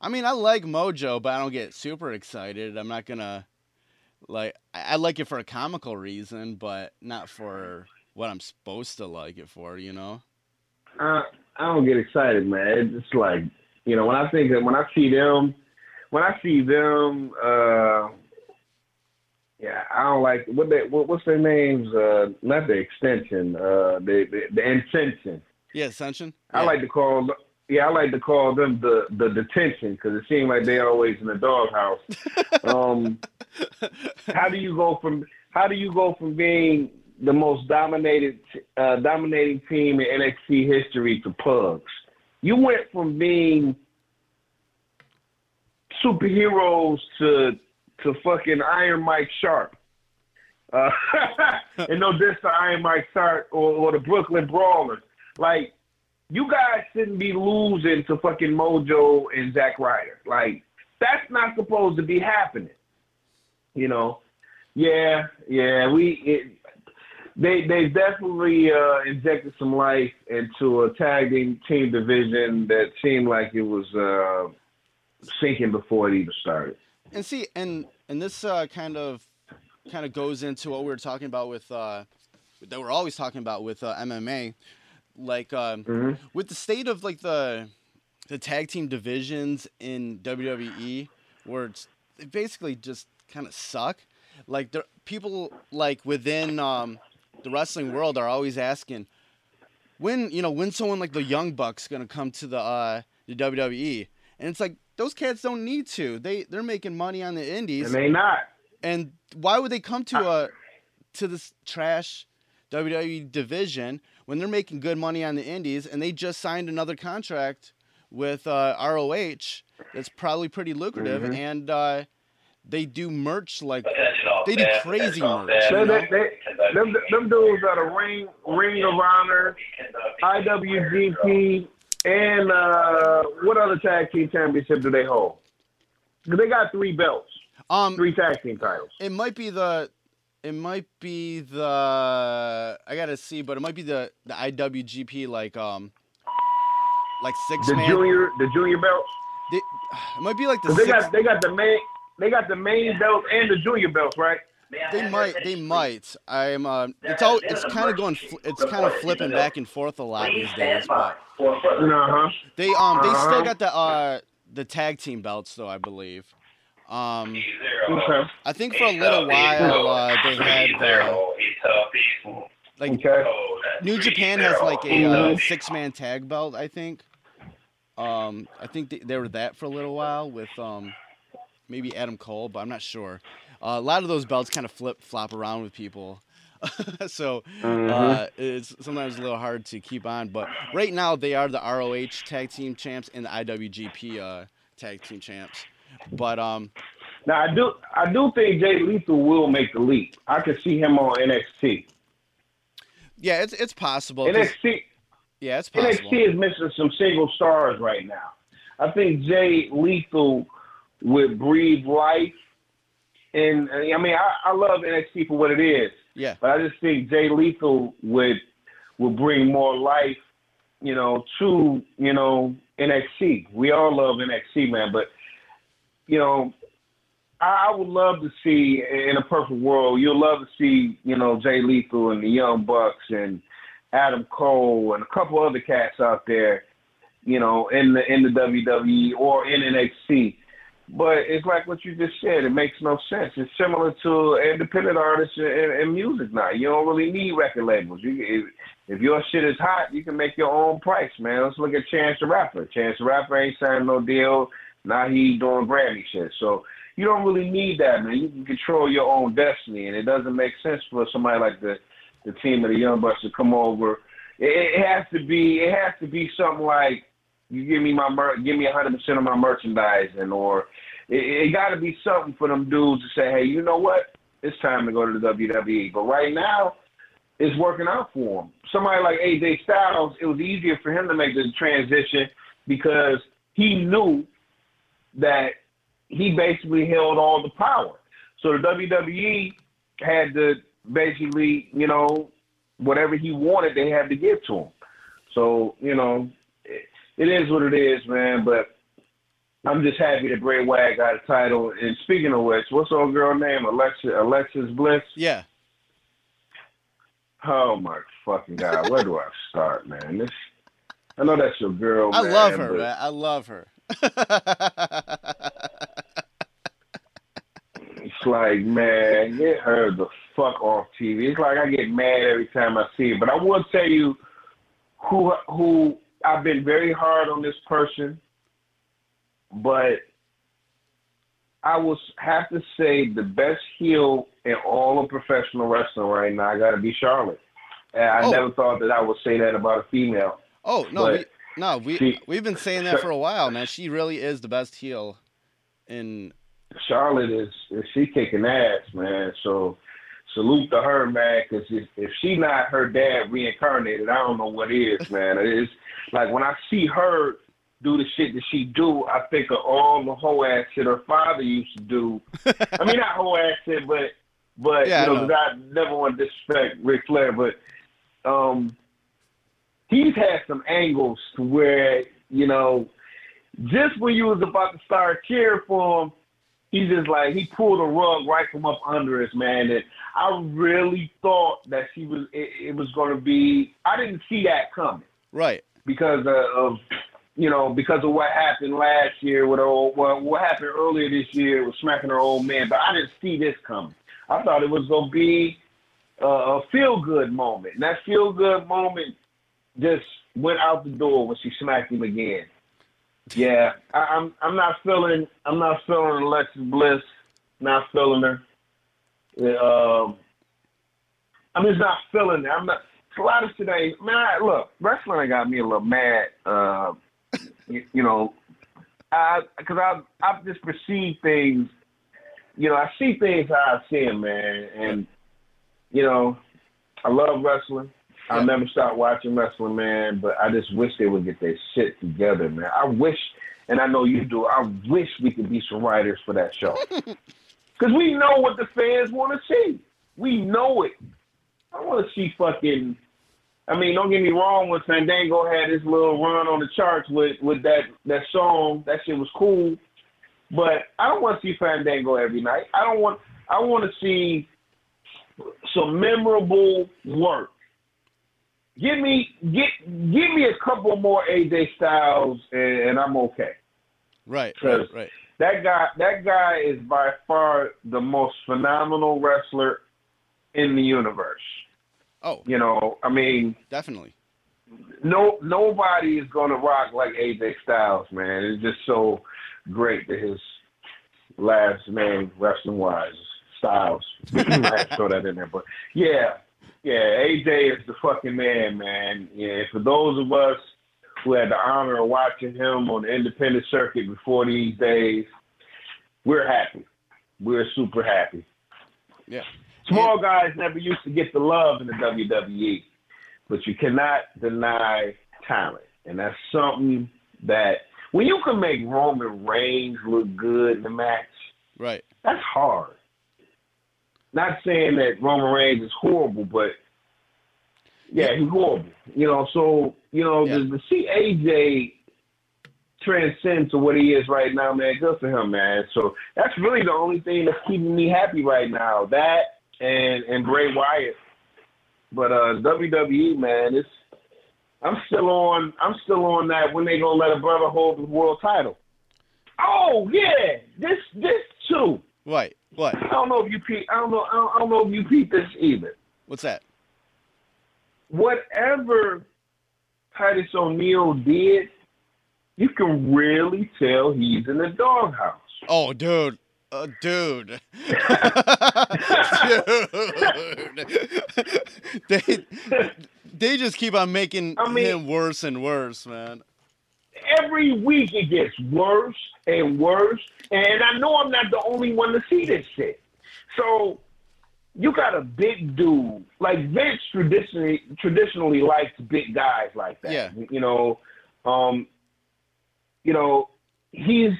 I mean I like Mojo but I don't get super excited I'm not gonna like I, I like it for a comical reason but not for what I'm supposed to like it for you know Uh, I don't get excited, man. It's just like you know when I think of, when I see them, when I see them, uh, yeah, I don't like what they what, what's their names? Uh, not the extension, uh, the the, the intention. yeah Ascension I Yeah. like to call yeah, I like to call them the the detention because it seems like they're always in the doghouse. um, how do you go from how do you go from being the most dominated uh, dominating team in NXT history to Pugs? You went from being superheroes to to fucking Iron Mike Sharpe. Uh, and no diss to Iron Mike Sharpe or, or the Brooklyn Brawlers. Like, you guys shouldn't be losing to fucking Mojo and Zack Ryder. Like, that's not supposed to be happening. You know? Yeah, yeah, we it, they they definitely uh, injected some life into a tag team team division that seemed like it was uh, sinking before it even started. and see and and this uh, kind of kind of goes into what we were talking about with uh that we're always talking about with uh, MMA like um Mhm. with the state of like the the tag team divisions in WWE where it's basically just kind of suck like there people like within um the wrestling world are always asking when you know when someone like the Young Bucks gonna come to the uh the WWE and it's like those cats don't need to they they're making money on the indies they not. and why would they come to a to this trash WWE division when they're making good money on the indies and they just signed another contract with uh, ROH that's probably pretty lucrative Mhm. and uh, they do merch like they do crazy merch. They, You they, they, them, them dudes are the ring ring of honor, IWGP, and uh, what other tag team championship do they hold? 'Cause They got three belts, Um, three tag team titles. it might be the it might be the I gotta see, but it might be the the IWGP like um like six The man. junior, the junior belt. They- it might be like the 'Cause they got they got the main they got the main belt and the junior belts, right? They might. They might. I'm. Uh, it's all. It's kind of going. It's kind of flipping back and forth a lot these days. But Uh huh. they um. They still Uh-huh. got the uh the tag team belts though. I believe. Um. Okay. I think for a little while uh, they had the like Okay. New Japan has like a uh, six man tag belt. I think. Um. I think they, they were that for a little while with um. Maybe Adam Cole, but I'm not sure. Uh, a lot of those belts kind of flip flop around with people. so Mm-hmm. uh, it's sometimes a little hard to keep on. But right now they are the ROH tag team champs and the IWGP uh, tag team champs. But um, Now I do I do think Jay Lethal will make the leap. I could see him on NXT. yeah, it's it's possible. NXT yeah, it's possible. NXT is missing some single stars right now. I think Jay Lethal would breathe life. And I mean, I, I love NXT for what it is, Yeah, but I just think Jay Lethal would would bring more life, you know, to you know NXT. We all love NXT, man, but you know, I, I would love to see in a perfect world. You'll love to see you know Jay Lethal and the Young Bucks and Adam Cole and a couple other cats out there, you know, in the in the WWE or in NXT. But it's like what you just said. It makes no sense. It's similar to independent artists and, and music now. You don't really need record labels. You, if, if your shit is hot, you can make your own price, man. Let's look at Chance the Rapper. Chance the Rapper ain't signed no deal. Now he doing Grammy shit. So you don't really need that, man. You can control your own destiny, and it doesn't make sense for somebody like the the team of the Young Bucks to come over. It, it has to be. It has to be something like you give me my mer- give me 100 percent of my merchandising, or it, it got to be something for them dudes to say, hey, you know what? It's time to go to the WWE. But right now, it's working out for him. Somebody like AJ Styles, it was easier for him to make the transition because he knew that he basically held all the power. So the WWE had to basically, you know, whatever he wanted, they had to give to him. So, you know, it, is what it is, man. But I'm just happy that Bray Wyatt got a title. And speaking of which, what's old girl name? Alexa Alexis Bliss. Yeah. Oh my fucking god, where do I start, man? This I know that's your girl. I man, love her, but man. I love her. It's like, man, get her the fuck off TV. It's like I get mad every time I see it. But I will tell you who who I've been very hard on this person, but I will have to say the best heel in all of professional wrestling right now. I got to be Charlotte. And I Oh. never thought that I would say that about a female. oh no, we, no, we she- we've been saying that for a while, man. She really is the best heel in Charlotte is, is she kicking ass, man. So salute to her, man. Because if, if she not her dad reincarnated, I don't know what is, man. It's like when I see her do the shit that she do, I think of all the whole ass shit her father used to do. I mean, not whole ass shit, but but Yeah, you know, know. 'cause I never want to disrespect Ric Flair, but um, he's had some angles to where you know, just when you was about to start cheering for him, he just like he pulled a rug right from up under us, man. And I really thought that she was it, it was going to be. I didn't see that coming right. because of, of you know because of what happened last year with her old, well, what happened earlier this year with smacking her old man. But I didn't see this coming. I thought it was going to be a, a feel good moment. And that feel good moment just went out the door when she smacked him again. Yeah, I, I'm I'm not feeling I'm not feeling Alexis Bliss, not feeling her. Um, I'm just not feeling it. I'm not. A lot of today, man. I, look, wrestling got me a little mad. Uh, you, you know, I because I I just perceive things. You know, I see things how I see them, man. And you know, I love wrestling. I'll never stop watching wrestling, man. But I just wish they would get their shit together, man. I wish, and I know you do. I wish we could be some writers for that show, because we know what the fans want to see. We know it. I want to see fucking. I mean, don't get me wrong. When Fandango had his little run on the charts with with that that song, that shit was cool. But I don't want to see Fandango every night. I don't want. I want to see some memorable work. Give me get give me a couple more AJ Styles, and, and I'm okay. Right, right, right. That guy, that guy is by far the most phenomenal wrestler in the universe. Oh, You know, I mean, definitely. no nobody is gonna rock like AJ Styles, man. It's just so great that his last name, wrestling wise, Styles. I had to throw that in there, but yeah, yeah, AJ is the fucking man, man. Yeah, for those of us who had the honor of watching him on the independent circuit before these days, we're happy. We're super happy. Yeah. Small guys never used to get the love in the WWE, but you cannot deny talent. And that's something that when you can make Roman Reigns look good in the match, Right. that's hard. Not saying that Roman Reigns is horrible, but yeah, he's horrible. You know, so you know, Yeah. to, to see AJ transcend to what he is right now, man, good for him, man. So that's really the only thing that's keeping me happy right now. That and and Bray Wyatt. But uh WWE, man, it's I'm still on I'm still on that when they gonna let a brother hold the world title. Oh yeah, this this too. Right. What? I don't know if you peep. I don't know. I don't, I don't know if you peep this either. What's that? Whatever Titus O'Neil did, you can really tell he's in the doghouse. Oh, dude. Uh, dude. dude. they they just keep on making I mean- him worse and worse, man. Every week it gets worse and worse. And I know I'm not the only one to see this shit. So you got a big dude like Vince traditionally traditionally likes big guys like that. Yeah. You know, um, you know, he's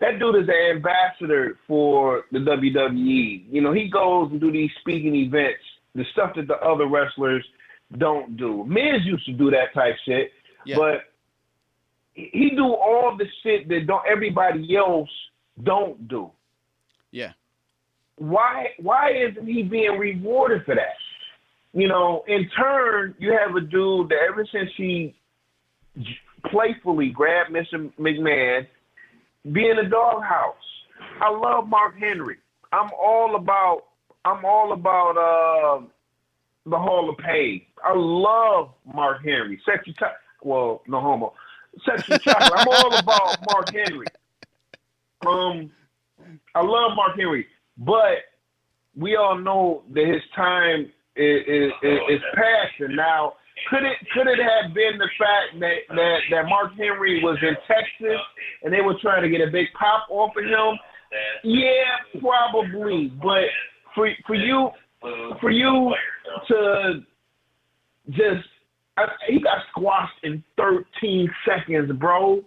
that dude is an ambassador for the WWE. You know, he goes and do these speaking events, the stuff that the other wrestlers don't do. Miz used to do that type shit, Yeah. but he do all the shit that don't everybody else don't do. Yeah. Why why isn't he being rewarded for that? You know, in turn, you have a dude that ever since he playfully grabbed Mr. McMahon, be in the doghouse. I love Mark Henry. I'm all about I'm all about uh, the Hall of Pain. I love Mark Henry. Sexy cho- well, no homo. Sexy chocolate. I'm all about Mark Henry. Um I love Mark Henry, but we all know that his time is, is, is past. And now, could it could it have been the fact that, that that Mark Henry was in Texas and they were trying to get a big pop off of him? Yeah, probably. But for for you for you to just he got squashed in 13 seconds, bro.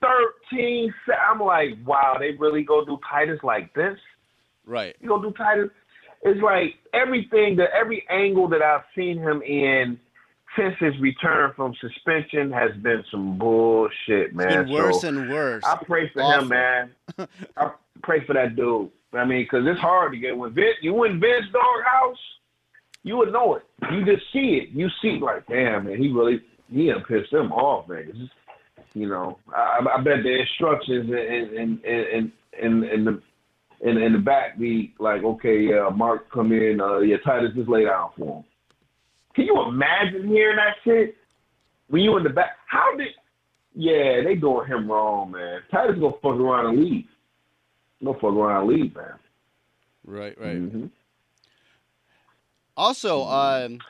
13 se- I'm like, wow, they really go do Titus like this? Right. You gonna do Titus? It's like everything that every angle that I've seen him in since his return from suspension has been some bullshit, man. It's been worse So and worse. I pray for Awful. him, man. I pray for that dude. I mean, because it's hard to get when Vince, you in Vince doghouse, you would know it. You just see it. You see like, damn, man, he really he done pissed them off, man. It's just, you know, I, I bet the instructions in in in in, in the in, in the back be like, okay, yeah, Mark come in, uh, yeah, Titus just lay down for him. Can you imagine hearing that shit when you in the back? How did? Yeah, they doing him wrong, man. Titus gonna fuck around and leave. No fuck around and leave, man. Right, right. Mhm. Also, um,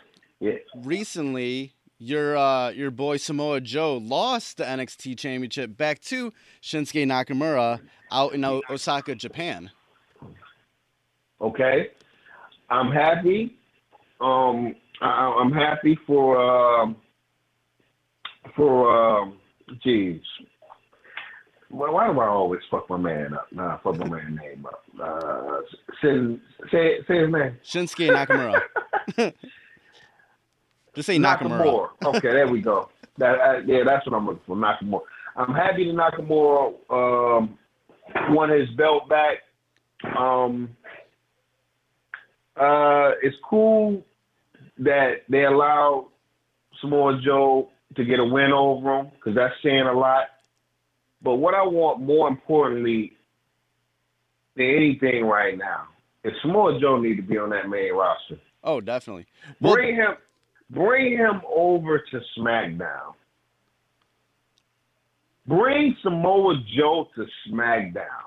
Yeah. recently your uh, your boy Samoa Joe lost the NXT Championship back to Shinsuke Nakamura out in Osaka, Japan. Okay. I'm happy. Um, I, I'm happy for um, for jeez. Why, why do I always fuck my man up? Nah, fuck my man name up. Uh, say say say his name. Shinsuke Nakamura. Just say Nakamura. Nakamura. Okay, there we go. That uh, yeah, that's what I'm looking for. Nakamura. I'm happy that Nakamura um, won his belt back. Um, uh, it's cool that they allowed Samoa Joe to get a win over him because that's saying a lot. But what I want more importantly than anything right now is Samoa Joe need to be on that main roster. Oh, definitely. Well, Bring him, bring him over to SmackDown. Bring Samoa Joe to SmackDown.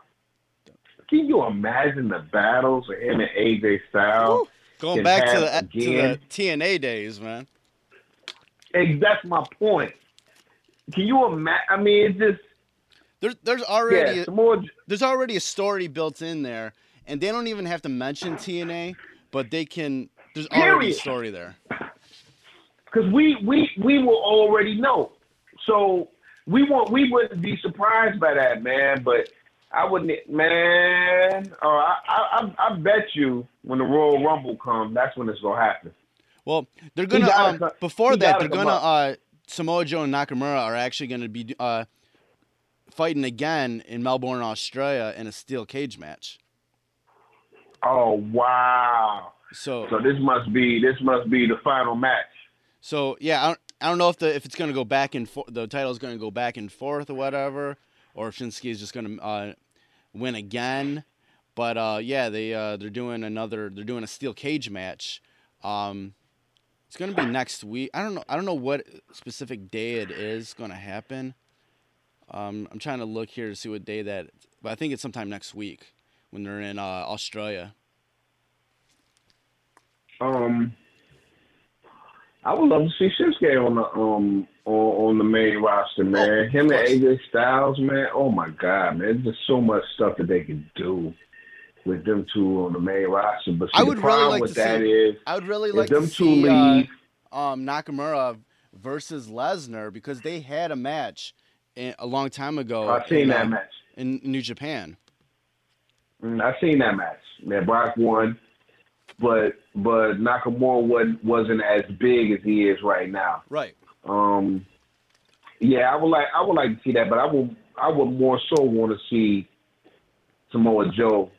Can you imagine the battles of him and AJ Styles? going back to the, to the. TNA days, man. Hey, that's my point. Can you imagine? I mean, it's just There's there's already yeah. Samoa. there's already a story built in there, and they don't even have to mention TNA, but they can. There's already a story there. because we we we will already know. So we won't we wouldn't be surprised by that, man. But I wouldn't, man. Uh, I, I I I bet you when the Royal Rumble comes, that's when it's gonna happen. Well, they're gonna um, before that they're gonna uh, Samoa Joe and Nakamura are actually gonna be uh, fighting again in Melbourne, Australia, in a steel cage match. Oh wow! So So this must be this must be the final match. So yeah, I don't, I don't know if the if it's gonna go back and forth. The title's gonna go back and forth or whatever, or if Shinsuke is just gonna uh, win again. But uh, yeah, they uh, they're doing another. They're doing a steel cage match. Um, it's gonna be next week. I don't know. I don't know what specific day it is gonna happen. Um, I'm trying to look here to see what day that. But I think it's sometime next week when they're in uh, Australia. Um. I would love to see Shinsuke on the um on, on the main roster, man. Oh, Him and. AJ Styles, man. Oh my God, man! There's just so much stuff that they can do with them two on the main roster. But see, I would the really problem like with to that see- is I would really like them to two see uh, um, Nakamura versus Lesnar because they had a match a long time ago. I've seen in, that um, match. in New Japan. Mm, I seen that match. Man, Brock won, but but Nakamura wasn't wasn't as big as he is right now. Right. Um, yeah, I would like I would like to see that, but I would I would more so want to see Samoa Joe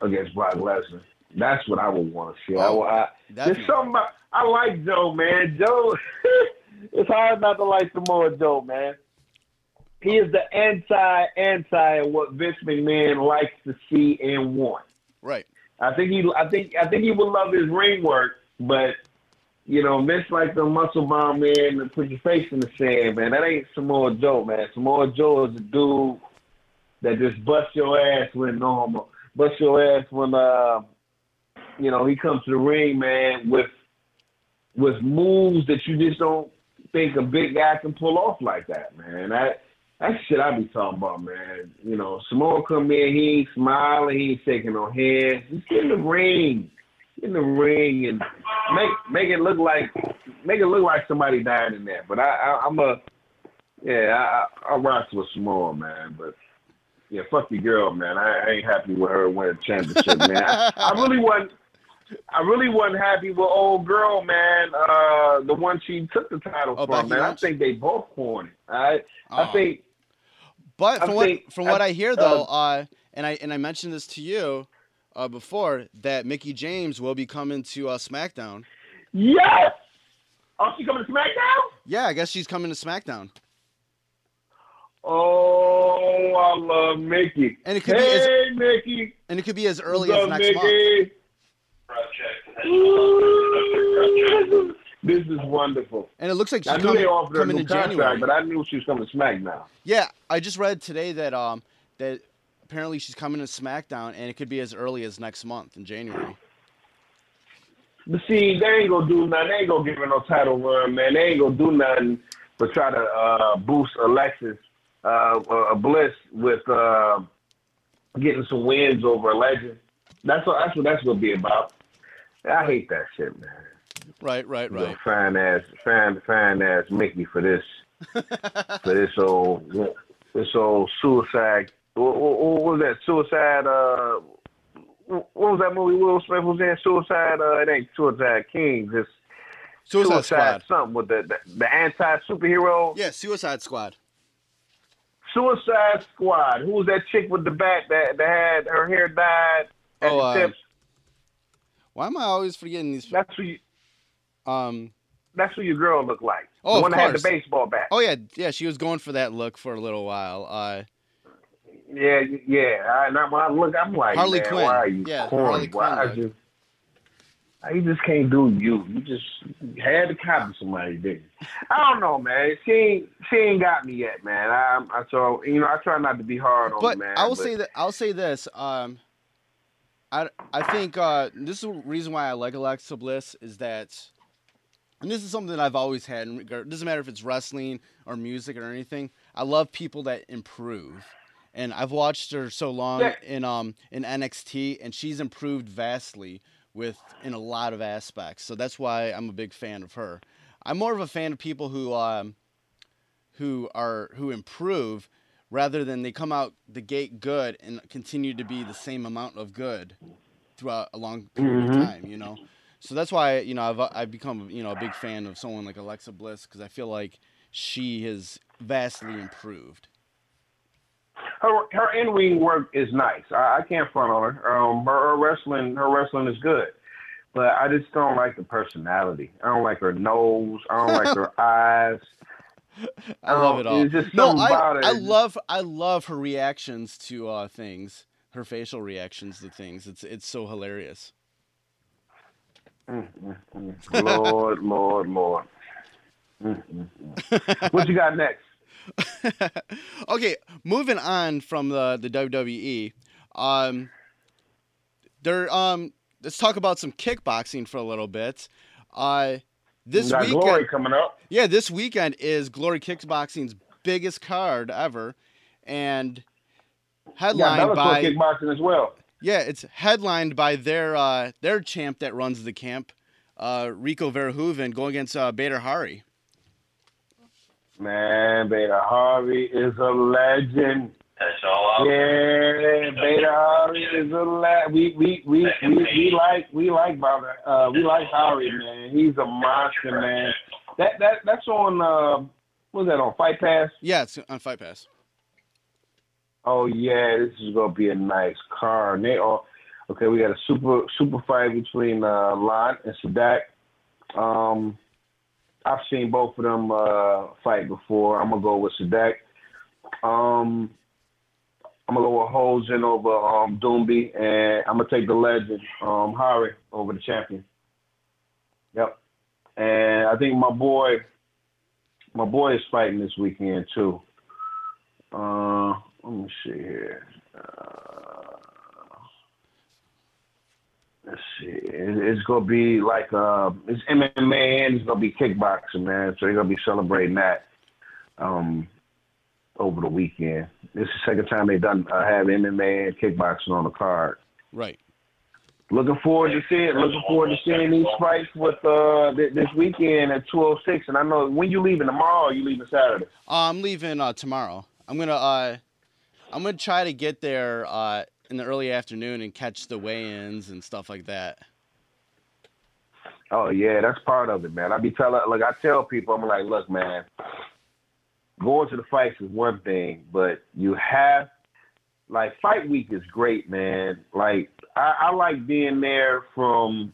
against Brock Lesnar. That's what I would want to see. I, Oh, I, definitely. there's something about, I like Joe, man. Joe, it's hard not to like Samoa Joe, man. He is the anti anti of what Vince McMahon likes to see and want. Right. I think he, I think, I think he would love his ring work, but you know, Vince like the muscle bomb man and put your face in the sand, man. That ain't Samoa Joe, man. Samoa Joe is a dude that just bust your ass when normal, bust your ass when uh, you know, he comes to the ring, man, with with moves that you just don't think a big guy can pull off like that, man. That that shit I be talking about, man. You know, Samoa come in, he ain't smiling, he ain't shaking no hands. Just get in the ring. Get in the ring and make make it look like make it look like somebody died in there. But I, I I'm a yeah, I I, I rock with Samoa, man. But yeah, fuck your girl, man. I, I ain't happy with her winning championship, man. I, I really wasn't I really wasn't happy with old girl, man. Uh, the one she took the title Oh, from, Becky man. I think they both corny. I Oh. I think But I from what think- from what I- I hear though, uh, and I and I mentioned this to you uh, before that Mickie James will be coming to uh, SmackDown. yes. Oh, she coming to SmackDown? Yeah, I guess she's coming to SmackDown. Oh, I love Mickie. And it could be as- hey, Mickie. And it could be as early What's as up, next month. Mickie? Ooh, This is wonderful. And it looks like she's I knew coming, they offered her a new in contract, January. but I knew she was coming to SmackDown. Yeah, I just read today that um that apparently she's coming to SmackDown, and it could be as early as next month in January. But see, they ain't gonna do nothing. They ain't gonna give her no title run, man. They ain't gonna do nothing but try to uh, boost Alexis uh, uh, Bliss with uh, getting some wins over a legend. That's what that's what that's gonna be about. I hate that shit, man. Right, right, You know, right. fine ass, fine, fine ass Mickie for this, for this old, this old suicide. What, what, what was that suicide? Uh, what was that movie Will Smith was in? Suicide. Uh, it ain't Suicide King. This Suicide Squad. something with the the, the anti superhero. Yeah, Suicide Squad. Suicide Squad. Who was that chick with the bat that, that had her hair dyed at Oh, the uh, tips? Why am I always forgetting these? That's who you. Um. That's who your girl looked like. Oh, the of one that had the baseball bat. Oh yeah, yeah. She was going for that look for a little while. Uh. Yeah, yeah. I, and I, when I look, I'm like, Harley man, Quinn. why are you Yeah, corny? Harley why Quinn are you? You just can't do you. You just had to copy somebody, didn't you? I don't know, man. She ain't she ain't got me yet, man. I, I so you know I try not to be hard on But man. I will say that I'll say this. Um. I I think uh, this is the reason why I like Alexa Bliss is that, and this is something that I've always had. In regard, it doesn't matter if it's wrestling or music or anything. I love people that improve. And I've watched her so long in um in NXT, and she's improved vastly with in a lot of aspects. So that's why I'm a big fan of her. I'm more of a fan of people who um who are who improve rather than they come out the gate good and continue to be the same amount of good throughout a long period of Mhm. time. You know. So that's why you know I've I've become you know a big fan of someone like Alexa Bliss because I feel like she has vastly improved. her her in ring work is nice. I, I can't front on her. Um, her, her wrestling her wrestling is good, but I just don't like the personality. I don't like her nose. I don't like her eyes. I love it all. just no, I. I love I love her reactions to uh, things. Her facial reactions to things. It's it's so hilarious. Mm, mm, mm. Lord, Lord, Lord. Mm, mm, mm. What you got next? okay, moving on from the the WWE. Um, there um let's talk about some kickboxing for a little bit. Uh, this got weekend, Glory coming up. yeah, this weekend is Glory Kickboxing's biggest card ever, and Yeah, headlined Bellator by kickboxing as well. Yeah, it's headlined by their uh, their champ that runs the camp, uh, Rico Verhoeven, going against uh, Badr Hari. Man, Badr Harvey is a legend. That's all out. Yeah, Badr Harvey is a legend. We we we we, we like we like Badr. Uh, we like Harvey, man. He's a monster, man. That that that's on. Uh, what's that on Fight Pass? Yeah, it's on Fight Pass. Oh yeah, this is gonna be a nice card. They all okay. We got a super super fight between uh, Lon and Sadak. Um, I've seen both of them uh, fight before. I'm gonna go with Sadak. Um, I'm gonna go with Hosen over um, Doomby, and I'm gonna take the legend um, Hari over the champion. Yep. And I think my boy, my boy is fighting this weekend too. Uh, let me see here. Uh, let's see. It, it's gonna be like uh, it's MMA and it's gonna be kickboxing, man. So they're gonna be celebrating that um, over the weekend. This is the second time they've done uh, have MMA and kickboxing on the card. Right. Looking forward to seeing. Looking forward to seeing these fights with uh th- this weekend at two oh six. And I know when you leaving tomorrow, or you leaving Saturday. Uh, I'm leaving uh, tomorrow. I'm gonna uh, I'm gonna try to get there uh, in the early afternoon and catch the weigh-ins and stuff like that. Oh yeah, that's part of it, man. I be telling, like I tell people, I'm like, look, man, going to the fights is one thing, but you have, like, fight week is great, man. Like I, I like being there from,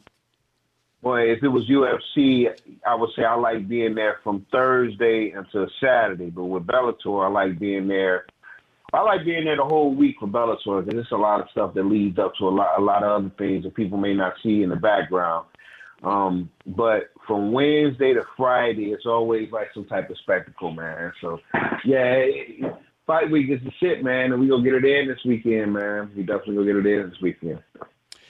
boy, if it was UFC, I would say I like being there from Thursday until Saturday. But with Bellator, I like being there. I like being there the whole week for Bellator because it's a lot of stuff that leads up to a lot, a lot of other things that people may not see in the background. Um, but from Wednesday to Friday, it's always like some type of spectacle, man. So, yeah, fight week is the shit, man, and we gonna get it in this weekend, man. We definitely gonna get it in this weekend.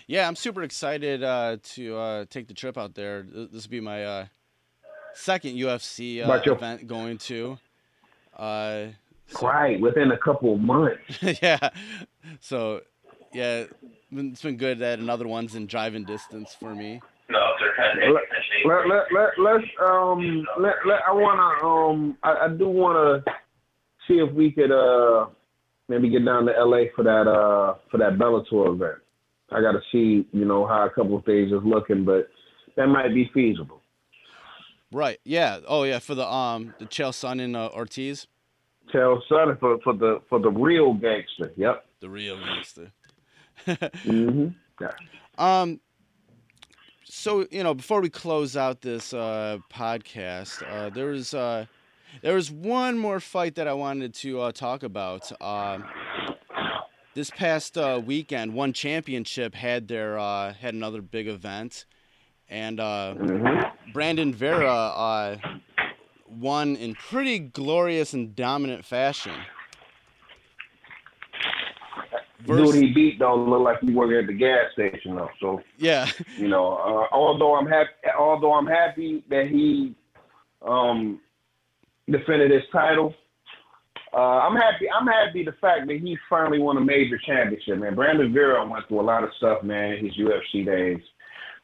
Yeah, I'm super excited uh, to uh, take the trip out there. This will be my uh, second UFC uh, event going to. So- Right, within a couple of months. yeah. So, yeah, it's been good that another one's in driving distance for me. No, they're kind of Let, let, let, let, let's um let, let I wanna um I, I do wanna see if we could uh maybe get down to LA for that uh for that Bellator event. I gotta see, you know, how a couple of things is looking, but that might be feasible. Right. Yeah. Oh, yeah. For the um the Chael Sonnen uh, Ortiz, Chael Sonnen for, for the for the real gangster. Yep. the real gangster. Mm-hmm. Yeah. Um. So you know, before we close out this uh, podcast, uh, there was uh, there was one more fight that I wanted to uh, talk about. Um this past uh, weekend, One Championship had their uh, had another big event, and uh, Mm-hmm. Brandon Vera uh, won in pretty glorious and dominant fashion. Dude he beat don't look like he working at the gas station though. So yeah, You know, uh, although I'm happy, although I'm happy that he um, defended his title, uh, I'm happy. I'm happy the fact that he finally won a major championship. Man, Brandon Vera went through a lot of stuff, man, in his UFC days.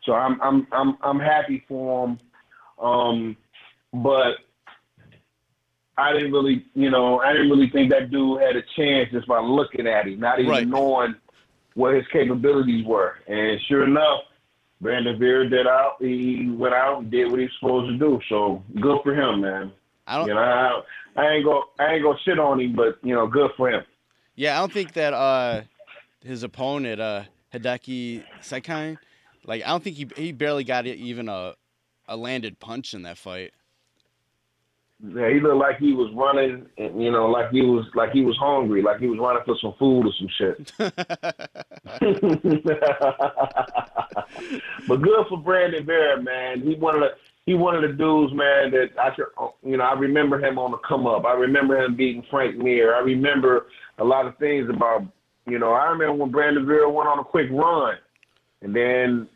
So I'm I'm I'm I'm happy for him. Um, but I didn't really, you know, I didn't really think that dude had a chance just by looking at him, not even Right. knowing what his capabilities were. And sure enough, Brandon Vera did out. He went out and did what he was supposed to do. So good for him, man. I don't. You know, I, I ain't go, I ain't gonna shit on him, but you know, good for him. Yeah, I don't think that uh, his opponent, uh, Hideki Sekine, like I don't think he he barely got even a a landed punch in that fight. Yeah, he looked like he was running, and, you know, like he was like he was hungry, like he was running for some food or some shit. but good for Brandon Vera, man. He one of the he one of the dudes, man. That I could, you know, I remember him on the come up. I remember him beating Frank Mir. I remember a lot of things about, you know, I remember when Brandon Vera went on a quick run, and then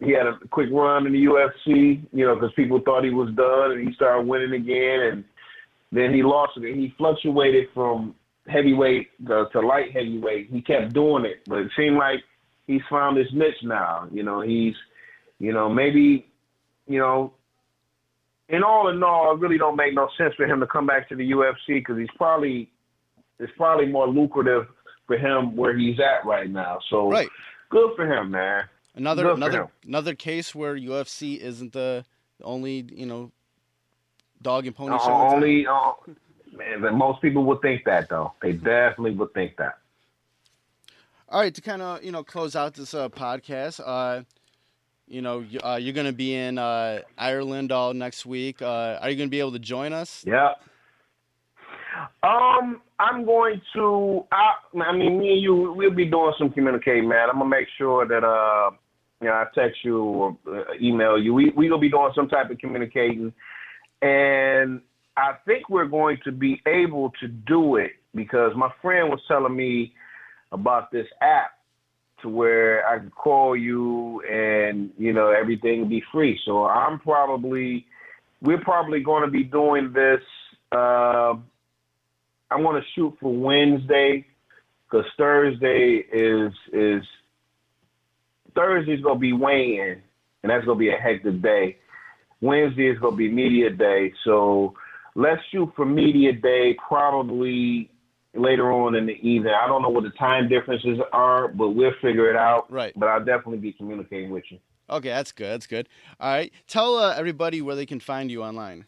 he had a quick run in the UFC, you know, because people thought he was done, and he started winning again, and then he lost again. He fluctuated from heavyweight to, to light heavyweight. He kept doing it, but it seemed like he's found his niche now. You know, he's, you know, maybe, you know, in all in all, it really don't make no sense for him to come back to the UFC because he's probably it's probably more lucrative for him where he's at right now. So Right. good for him, man. Another another another case where UFC isn't the only you know dog and pony show. only, uh, man, but most people would think that though. They definitely would think that. All right, to kind of you know close out this uh, podcast, uh, you know uh, you're gonna be in uh, Ireland all next week. Uh, are you gonna be able to join us? Yeah. Um, I'm going to. I, I mean, me and you, we'll be doing some communicating, man. I'm gonna make sure that uh, you know, I text you or uh, email you. We we gonna be doing some type of communicating, and I think we're going to be able to do it because my friend was telling me about this app to where I could call you and you know everything be free. So I'm probably we're probably going to be doing this. Uh, I'm going to shoot for Wednesday because Thursday is is Thursday's going to be weighing, and that's going to be a hectic day. Wednesday is going to be media day, so let's shoot for media day probably later on in the evening. I don't know what the time differences are, but we'll figure it out. Right. But I'll definitely be communicating with you. Okay, that's good. That's good. All right, tell uh, everybody where they can find you online.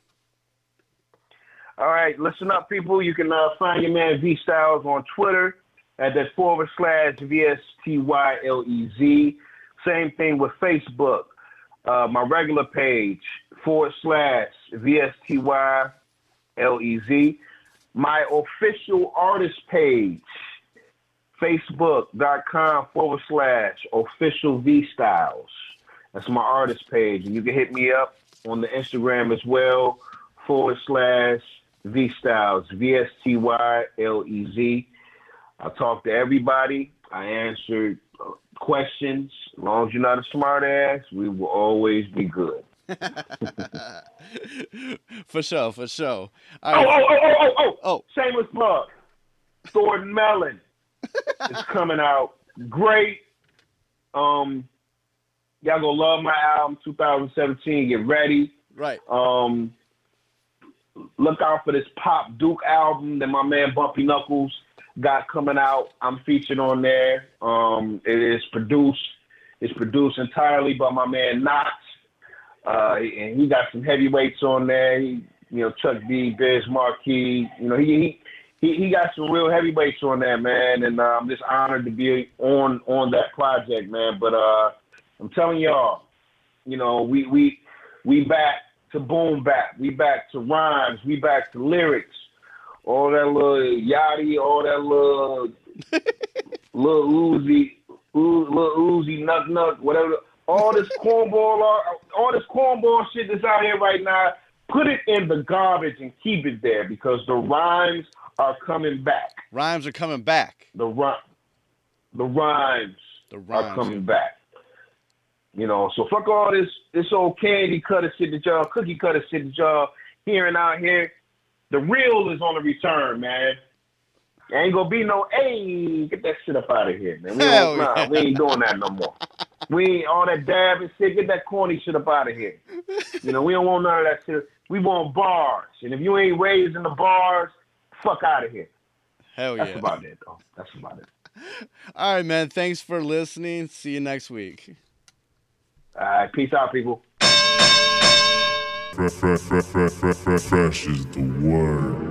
All right, listen up, people. You can uh, find your man V Stylez on Twitter at that forward slash V S T Y L E Z. Same thing with Facebook. Uh, my regular page forward slash V S T Y L E Z. My official artist page, facebook.com forward slash official V Stylez. That's my artist page. And you can hit me up on the Instagram as well, forward slash V Stylez, V S T Y L E Z. I talk to everybody. I answer uh, questions. As long as you're not a smart ass, we will always be good. for sure, for sure. Oh, All right. oh, oh, oh, oh, oh. Oh, Shameless plug. Thornton Melon is coming out. Great. Um, y'all gonna love my album 2017. Get ready. right. Um, look out for this Pop Duke album that my man Bumpy Knuckles got coming out. I'm featured on there. Um, it is produced. It's produced entirely by my man Knox. Uh, and he got some heavyweights on there. He, you know, Chuck D, Biz Markie. You know, he he he, he got some real heavyweights on there, man. And uh, I'm just honored to be on on that project, man. But uh, I'm telling y'all, you know, we we we back to boom back. We back to rhymes. We back to lyrics. All that little yachty, all that little little Uzi, little Uzi, nut nut, whatever. All this cornball, all, all this cornball shit that's out here right now. Put it in the garbage and keep it there because the rhymes are coming back. Rhymes are coming back. The rhyme, the rhymes The rhymes are coming back. You know, so fuck all this this old candy cutter shit that y'all, cookie cutter shit that y'all hearing out here. The real is on the return, man. There ain't gonna be no, hey, get that shit up out of here, man. We, Hell don't, nah, yeah. we ain't doing that no more. We ain't all that dab and shit. Get that corny shit up out of here. You know, we don't want none of that shit. We want bars, and if you ain't raised in the bars, fuck out of here. Hell That's yeah. about it, though. That's about it. All right, man. Thanks for listening. See you next week. All right, peace out, people. Fresh is the word.